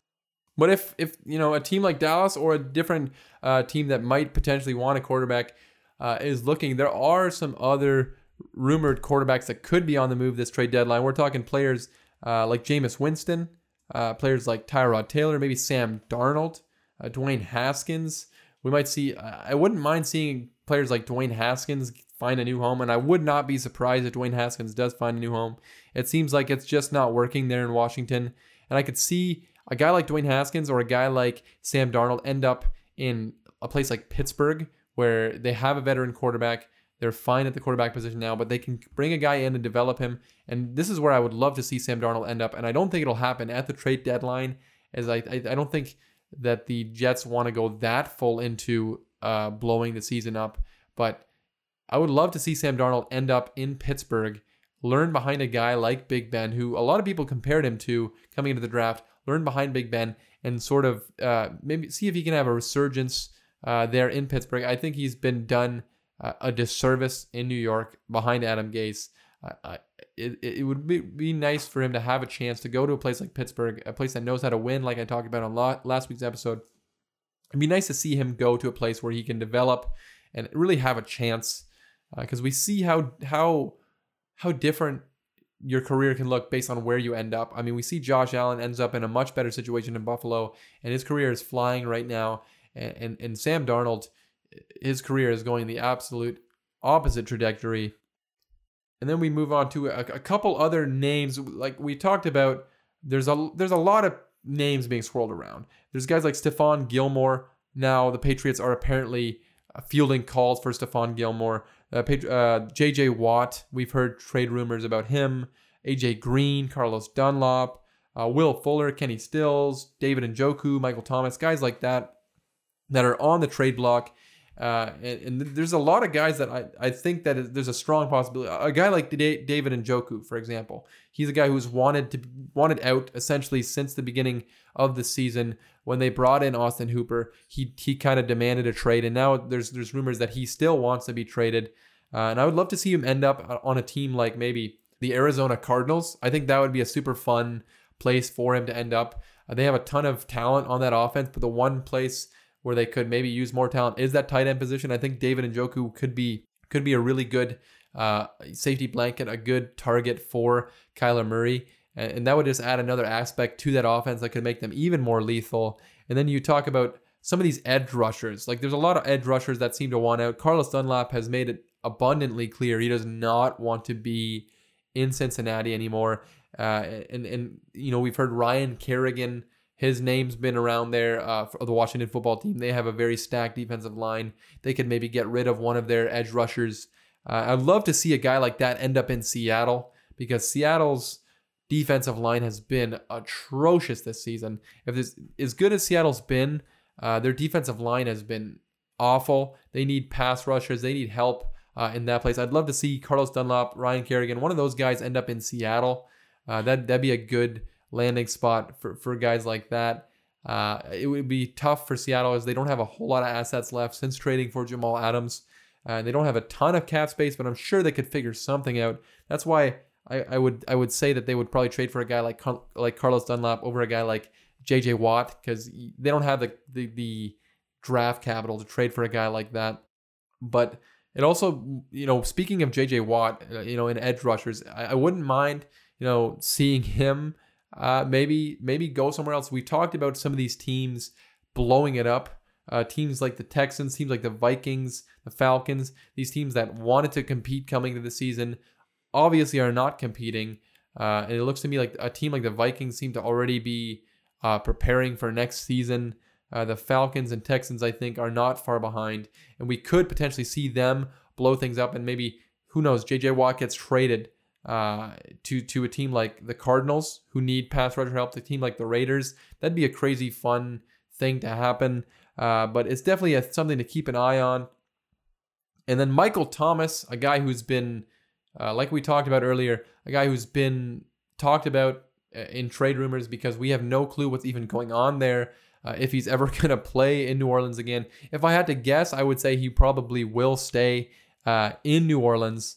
But if if you know a team like Dallas or a different uh, team that might potentially want a quarterback uh, is looking, there are some other rumored quarterbacks that could be on the move this trade deadline. We're talking players uh, like Jameis Winston, uh, players like Tyrod Taylor, maybe Sam Darnold, uh, Dwayne Haskins. We might see. I wouldn't mind seeing players like Dwayne Haskins find a new home, and I would not be surprised if Dwayne Haskins does find a new home. It seems like it's just not working there in Washington, and I could see a guy like Dwayne Haskins or a guy like Sam Darnold end up in a place like Pittsburgh where they have a veteran quarterback. They're fine at the quarterback position now, but they can bring a guy in and develop him. And this is where I would love to see Sam Darnold end up. And I don't think it'll happen at the trade deadline, as I I, I don't think that the Jets want to go that full into uh, blowing the season up. But I would love to see Sam Darnold end up in Pittsburgh, learn behind a guy like Big Ben, who a lot of people compared him to coming into the draft, learn behind Big Ben, and sort of uh, maybe see if he can have a resurgence uh, there in Pittsburgh. I think he's been done uh, a disservice in New York behind Adam Gase. it, it would be, be nice for him to have a chance to go to a place like Pittsburgh, a place that knows how to win, like I talked about on last week's episode. It'd be nice to see him go to a place where he can develop and really have a chance because uh, we see how how how different your career can look based on where you end up. I mean, we see Josh Allen ends up in a much better situation in Buffalo, and his career is flying right now. And and, and Sam Darnold, his career is going the absolute opposite trajectory. And then we move on to a, a couple other names, like we talked about. There's a there's a lot of names being swirled around. There's guys like Stephon Gilmore. Now the Patriots are apparently fielding calls for Stephon Gilmore. Uh, uh, J.J. Watt, we've heard trade rumors about him. A.J. Green, Carlos Dunlap, uh, Will Fuller, Kenny Stills, David Njoku, Michael Thomas, guys like that that are on the trade block. Uh, and, and, there's a lot of guys that I, I think that there's a strong possibility. A guy like David and Njoku, for example, he's a guy who's wanted to wanted out essentially since the beginning of the season when they brought in Austin Hooper. He he kind of demanded a trade, and now there's there's rumors that he still wants to be traded. Uh, and I would love to see him end up on a team like maybe the Arizona Cardinals. I think that would be a super fun place for him to end up. Uh, they have a ton of talent on that offense, but the one place where they could maybe use more talent is that tight end position. I think David Njoku could be could be a really good uh, safety blanket, a good target for Kyler Murray. And, and that would just add another aspect to that offense that could make them even more lethal. And then you talk about some of these edge rushers. Like there's a lot of edge rushers that seem to want out. Carlos Dunlap has made it abundantly clear he does not want to be in Cincinnati anymore. Uh, and and you know we've heard Ryan Kerrigan his name's been around there uh, for the Washington football team. They have a very stacked defensive line. They could maybe get rid of one of their edge rushers. Uh, I'd love to see a guy like that end up in Seattle because Seattle's defensive line has been atrocious this season. If this as good as Seattle's been, uh, their defensive line has been awful. They need pass rushers. They need help uh, in that place. I'd love to see Carlos Dunlap, Ryan Kerrigan, one of those guys end up in Seattle. Uh, that that'd be a good landing spot for, for guys like that. Uh, it would be tough for Seattle as they don't have a whole lot of assets left since trading for Jamal Adams. Uh, they don't have a ton of cap space, but I'm sure they could figure something out. That's why I, I would I would say that they would probably trade for a guy like like Carlos Dunlap over a guy like J.J. Watt because they don't have the the, the draft capital to trade for a guy like that. But it also, you know, speaking of JJ Watt, uh, you know, in edge rushers, I, I wouldn't mind, you know, seeing him uh, maybe maybe go somewhere else. We talked about some of these teams blowing it up. Uh, teams like the Texans, teams like the Vikings, the Falcons, these teams that wanted to compete coming into the season, obviously are not competing. Uh, and it looks to me like a team like the Vikings seem to already be uh, preparing for next season. Uh, the Falcons and Texans, I think, are not far behind, and we could potentially see them blow things up, and maybe who knows? J.J. Watt gets traded uh, to to a team like the Cardinals, who need pass rusher help. the team like the Raiders, that'd be a crazy fun thing to happen. Uh, but it's definitely a, something to keep an eye on. And then Michael Thomas, a guy who's been, uh, like we talked about earlier, a guy who's been talked about uh, in trade rumors because we have no clue what's even going on there. Uh, if he's ever (laughs) going to play in New Orleans again. If I had to guess, I would say he probably will stay uh, in New Orleans.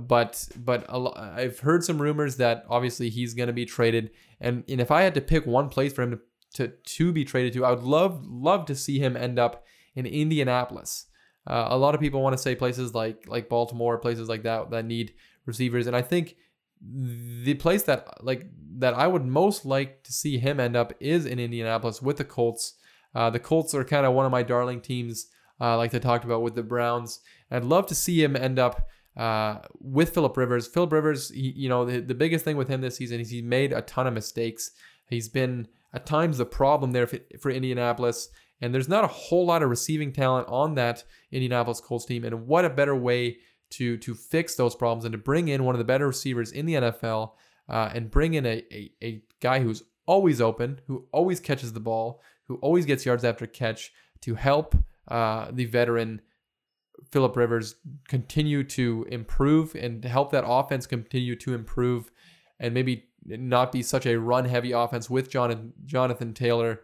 But but I've heard some rumors that obviously he's going to be traded, and and if I had to pick one place for him to, to to be traded to, I would love love to see him end up in Indianapolis. Uh, a lot of people want to say places like like Baltimore, places like that that need receivers, and I think the place that like that I would most like to see him end up is in Indianapolis with the Colts. Uh, the Colts are kind of one of my darling teams, uh, like I talked about with the Browns. I'd love to see him end up uh, with Philip Rivers. Philip Rivers, he, you know, the, the biggest thing with him this season is he made a ton of mistakes. He's been at times the problem there for, for Indianapolis, and there's not a whole lot of receiving talent on that Indianapolis Colts team. And what a better way to to fix those problems and to bring in one of the better receivers in the NFL uh, and bring in a, a, a guy who's always open, who always catches the ball, who always gets yards after catch to help uh, the veteran Philip Rivers continue to improve and help that offense continue to improve and maybe not be such a run heavy offense with Jonathan, Jonathan Taylor.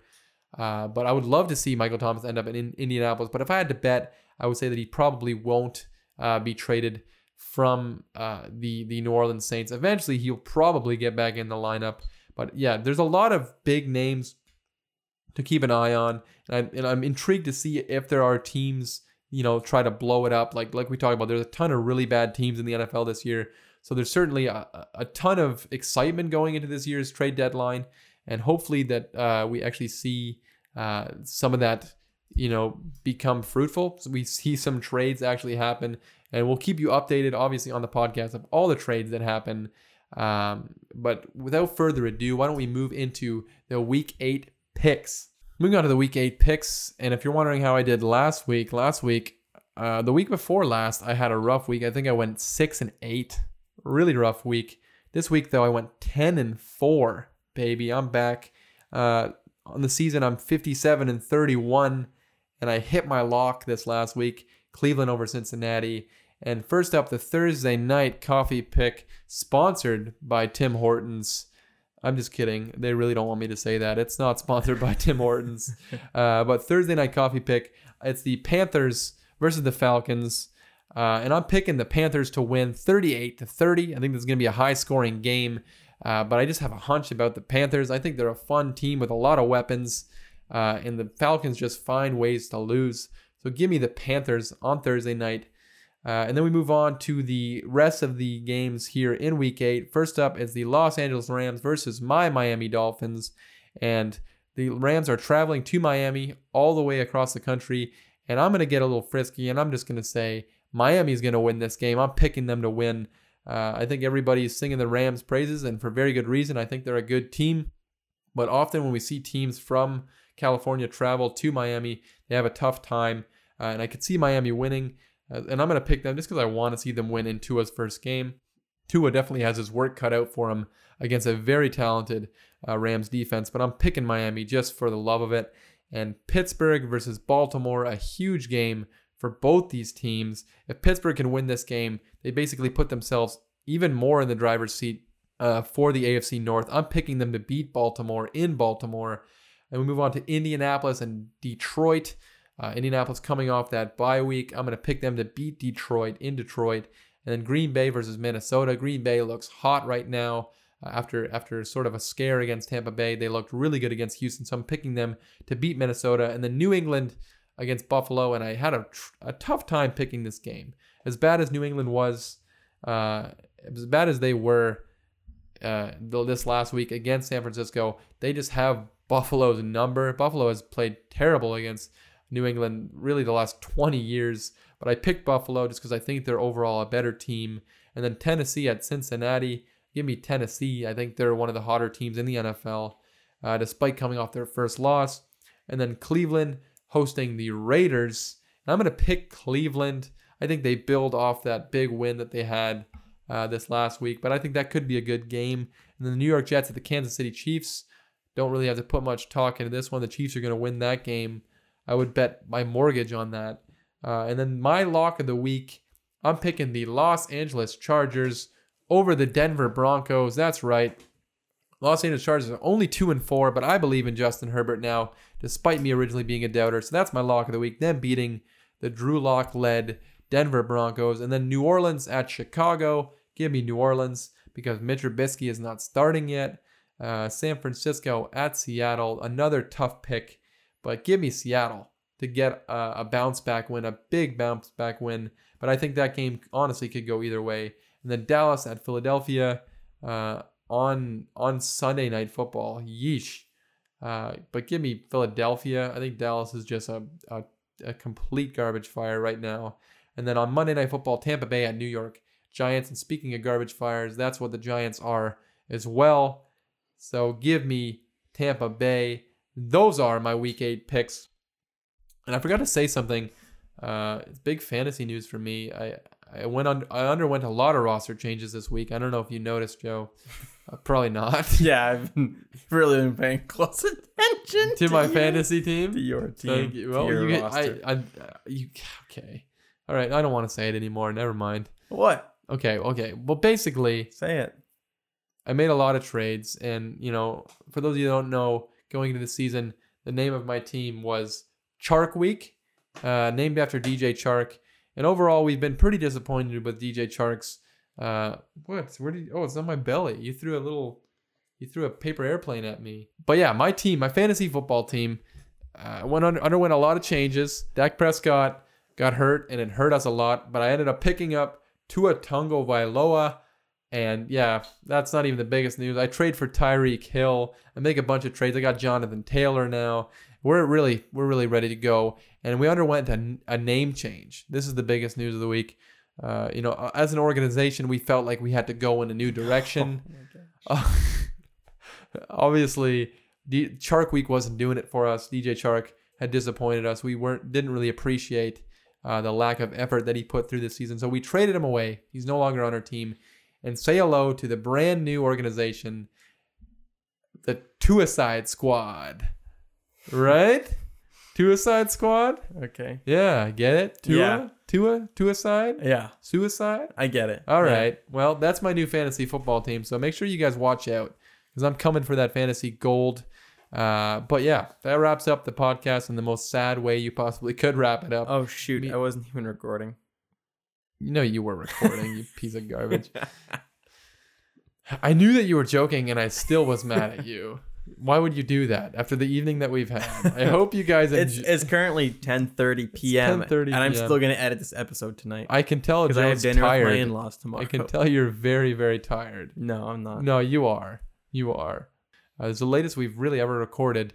Uh, but I would love to see Michael Thomas end up in Indianapolis. But if I had to bet, I would say that he probably won't uh, be traded from uh, the the New Orleans Saints. Eventually, he'll probably get back in the lineup. But yeah, there's a lot of big names to keep an eye on, and I'm, and I'm intrigued to see if there are teams you know try to blow it up. Like like we talked about, there's a ton of really bad teams in the NFL this year. So there's certainly a, a ton of excitement going into this year's trade deadline, and hopefully that uh, we actually see uh, some of that you know, become fruitful. So we see some trades actually happen, and we'll keep you updated, obviously, on the podcast of all the trades that happen. Um, but without further ado, why don't we move into the week eight picks? Moving on to the week eight picks, and if you're wondering how I did last week, last week, uh, the week before last, I had a rough week. I think I went six and eight, really rough week. This week though, I went ten and four, baby. I'm back. Uh, on the season, I'm 57 and 31 and I hit my lock this last week Cleveland over Cincinnati. And first up, the Thursday night coffee pick sponsored by Tim Hortons. I'm just kidding. They really don't want me to say that. It's not sponsored by Tim Hortons. (laughs) Uh, but Thursday night coffee pick, it's the Panthers versus the Falcons. Uh, and I'm picking the Panthers to win 38 to 30. I think this is going to be a high scoring game. Uh, but I just have a hunch about the Panthers. I think they're a fun team with a lot of weapons. Uh, and the Falcons just find ways to lose. So give me the Panthers on Thursday night. Uh, and then we move on to the rest of the games here in week eight. First up is the Los Angeles Rams versus my Miami Dolphins. And the Rams are traveling to Miami all the way across the country. And I'm going to get a little frisky and I'm just going to say Miami's going to win this game. I'm picking them to win. Uh, I think everybody's singing the Rams' praises, and for very good reason. I think they're a good team. But often when we see teams from California travel to Miami. They have a tough time, uh, and I could see Miami winning. Uh, and I'm going to pick them just because I want to see them win in Tua's first game. Tua definitely has his work cut out for him against a very talented uh, Rams defense, but I'm picking Miami just for the love of it. And Pittsburgh versus Baltimore, a huge game for both these teams. If Pittsburgh can win this game, they basically put themselves even more in the driver's seat uh, for the AFC North. I'm picking them to beat Baltimore in Baltimore. And we move on to Indianapolis and Detroit. Uh, Indianapolis coming off that bye week. I'm going to pick them to beat Detroit in Detroit. And then Green Bay versus Minnesota. Green Bay looks hot right now. Uh, after after sort of a scare against Tampa Bay, they looked really good against Houston. So I'm picking them to beat Minnesota. And then New England against Buffalo, and I had a, tr- a tough time picking this game. As bad as New England was, uh, as bad as they were uh, this last week against San Francisco, they just have Buffalo's number. Buffalo has played terrible against New England really the last 20 years, but I picked Buffalo just because I think they're overall a better team. And then Tennessee at Cincinnati. Give me Tennessee. I think they're one of the hotter teams in the NFL, uh, despite coming off their first loss. And then Cleveland hosting the Raiders. And I'm going to pick Cleveland. I think they build off that big win that they had uh, this last week, but I think that could be a good game. And then the New York Jets at the Kansas City Chiefs. Don't really have to put much talk into this one. The Chiefs are going to win that game. I would bet my mortgage on that. Uh, and then my lock of the week, I'm picking the Los Angeles Chargers over the Denver Broncos. That's right. Los Angeles Chargers are only two and four, but I believe in Justin Herbert now, despite me originally being a doubter. So that's my lock of the week. Them beating the Drew Lock led Denver Broncos, and then New Orleans at Chicago. Give me New Orleans because Mitch Trubisky is not starting yet. Uh, San Francisco at Seattle, another tough pick, but give me Seattle to get a, a, bounce back win, a big bounce back win. But I think that game honestly could go either way. And then Dallas at Philadelphia uh, on on Sunday night football. Yeesh. Uh, but give me Philadelphia. I think Dallas is just a, a, a complete garbage fire right now. And then on Monday Night Football, Tampa Bay at New York Giants. And speaking of garbage fires, that's what the Giants are as well. So give me Tampa Bay. Those are my week eight picks. And I forgot to say something. Uh, it's big fantasy news for me. I I went on. I underwent a lot of roster changes this week. I don't know if you noticed, Joe. Uh, probably not. (laughs) yeah, I've been really been paying close attention to, to my you, fancy team. To your team. You. Well, you get, I, I, you, okay. All right, I don't want to say it anymore. Never mind. What? Okay, okay. Well, basically, say it. I made a lot of trades, and you know, for those of you who don't know, going into the season, the name of my team was Chark Week, uh, named after DJ Chark. And overall, we've been pretty disappointed with DJ Chark's. Uh, what? Where did? You, oh, it's on my belly. You threw a little. You threw a paper airplane at me. But yeah, my team, my fantasy football team, uh, went under, underwent a lot of changes. Dak Prescott got hurt and it hurt us a lot. But I ended up picking up Tua Tagovailoa. And yeah, that's not even the biggest news. I trade for Tyreek Hill. I make a bunch of trades. I got Jonathan Taylor now. We're really we're really ready to go. And we underwent a, a name change. This is the biggest news of the week. Uh, you know, as an organization, we felt like we had to go in a new (laughs) direction. Oh uh, (laughs) obviously, D- Chark Week wasn't doing it for us. DJ Chark had disappointed us. We weren't didn't really appreciate uh, the lack of effort that he put through this season. So we traded him away. He's no longer on our team. And say hello to the brand new organization, the Tuicide Squad. Right? Tuicide Squad? Okay. Yeah, get it? Tua? Yeah. Tua? Tuicide? Yeah. Suicide? I get it. All right. Yeah. Well, that's my new fantasy football team. So make sure you guys watch out because I'm coming for that fantasy gold. Uh, but yeah, that wraps up the podcast in the most sad way you possibly could wrap it up. Oh shoot, Me- I wasn't even recording. You know you were recording, you piece of garbage. (laughs) I knew that you were joking, and I still was mad at you. Why would you do that after the evening that we've had? I (laughs) hope you guys. it's, it's currently 10:30 p.m. 10:30 and I'm still gonna edit this episode tonight. I can tell because I have dinner tired. with my in-laws tomorrow. I can tell you're very, very tired. No, I'm not. No, you are. You are. Uh, it's the latest we've really ever recorded.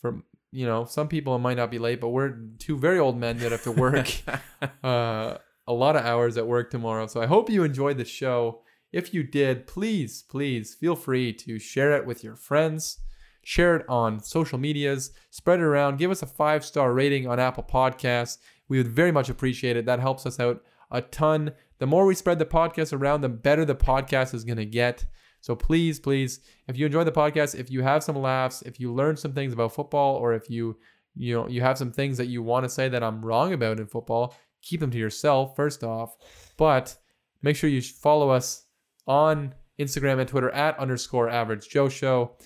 From you know, some people might not be late, but we're two very old men that have to work (laughs) uh, a lot of hours at work tomorrow. So I hope you enjoyed the show. If you did, please, please feel free to share it with your friends. Share it on social medias, spread it around, give us a five star rating on Apple Podcasts. We would very much appreciate it. That helps us out a ton. The more we spread the podcast around, the better the podcast is going to get. So please, please, if you enjoy the podcast, if you have some laughs, if you learn some things about football, or if you you know you have some things that you want to say that I'm wrong about in football, keep them to yourself first off. But make sure you follow us on Instagram and Twitter at underscore average Joe Show.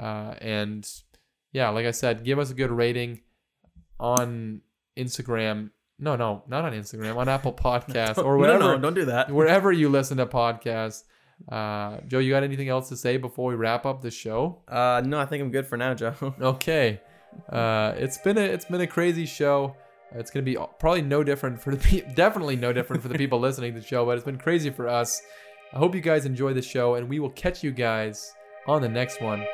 Uh, and yeah, like I said, give us a good rating on Instagram. No, no, not on Instagram, on Apple Podcasts (laughs) or whatever. No, no, don't do that. Wherever you listen to podcasts. Uh, Joe, you got anything else to say before we wrap up the show? Uh, no, I think I'm good for now, Joe. (laughs) okay. Uh, it's been a it's been a crazy show. It's gonna be probably no different for the pe- (laughs) definitely no different for the people (laughs) listening to the show, but it's been crazy for us. I hope you guys enjoy the show, and we will catch you guys on the next one.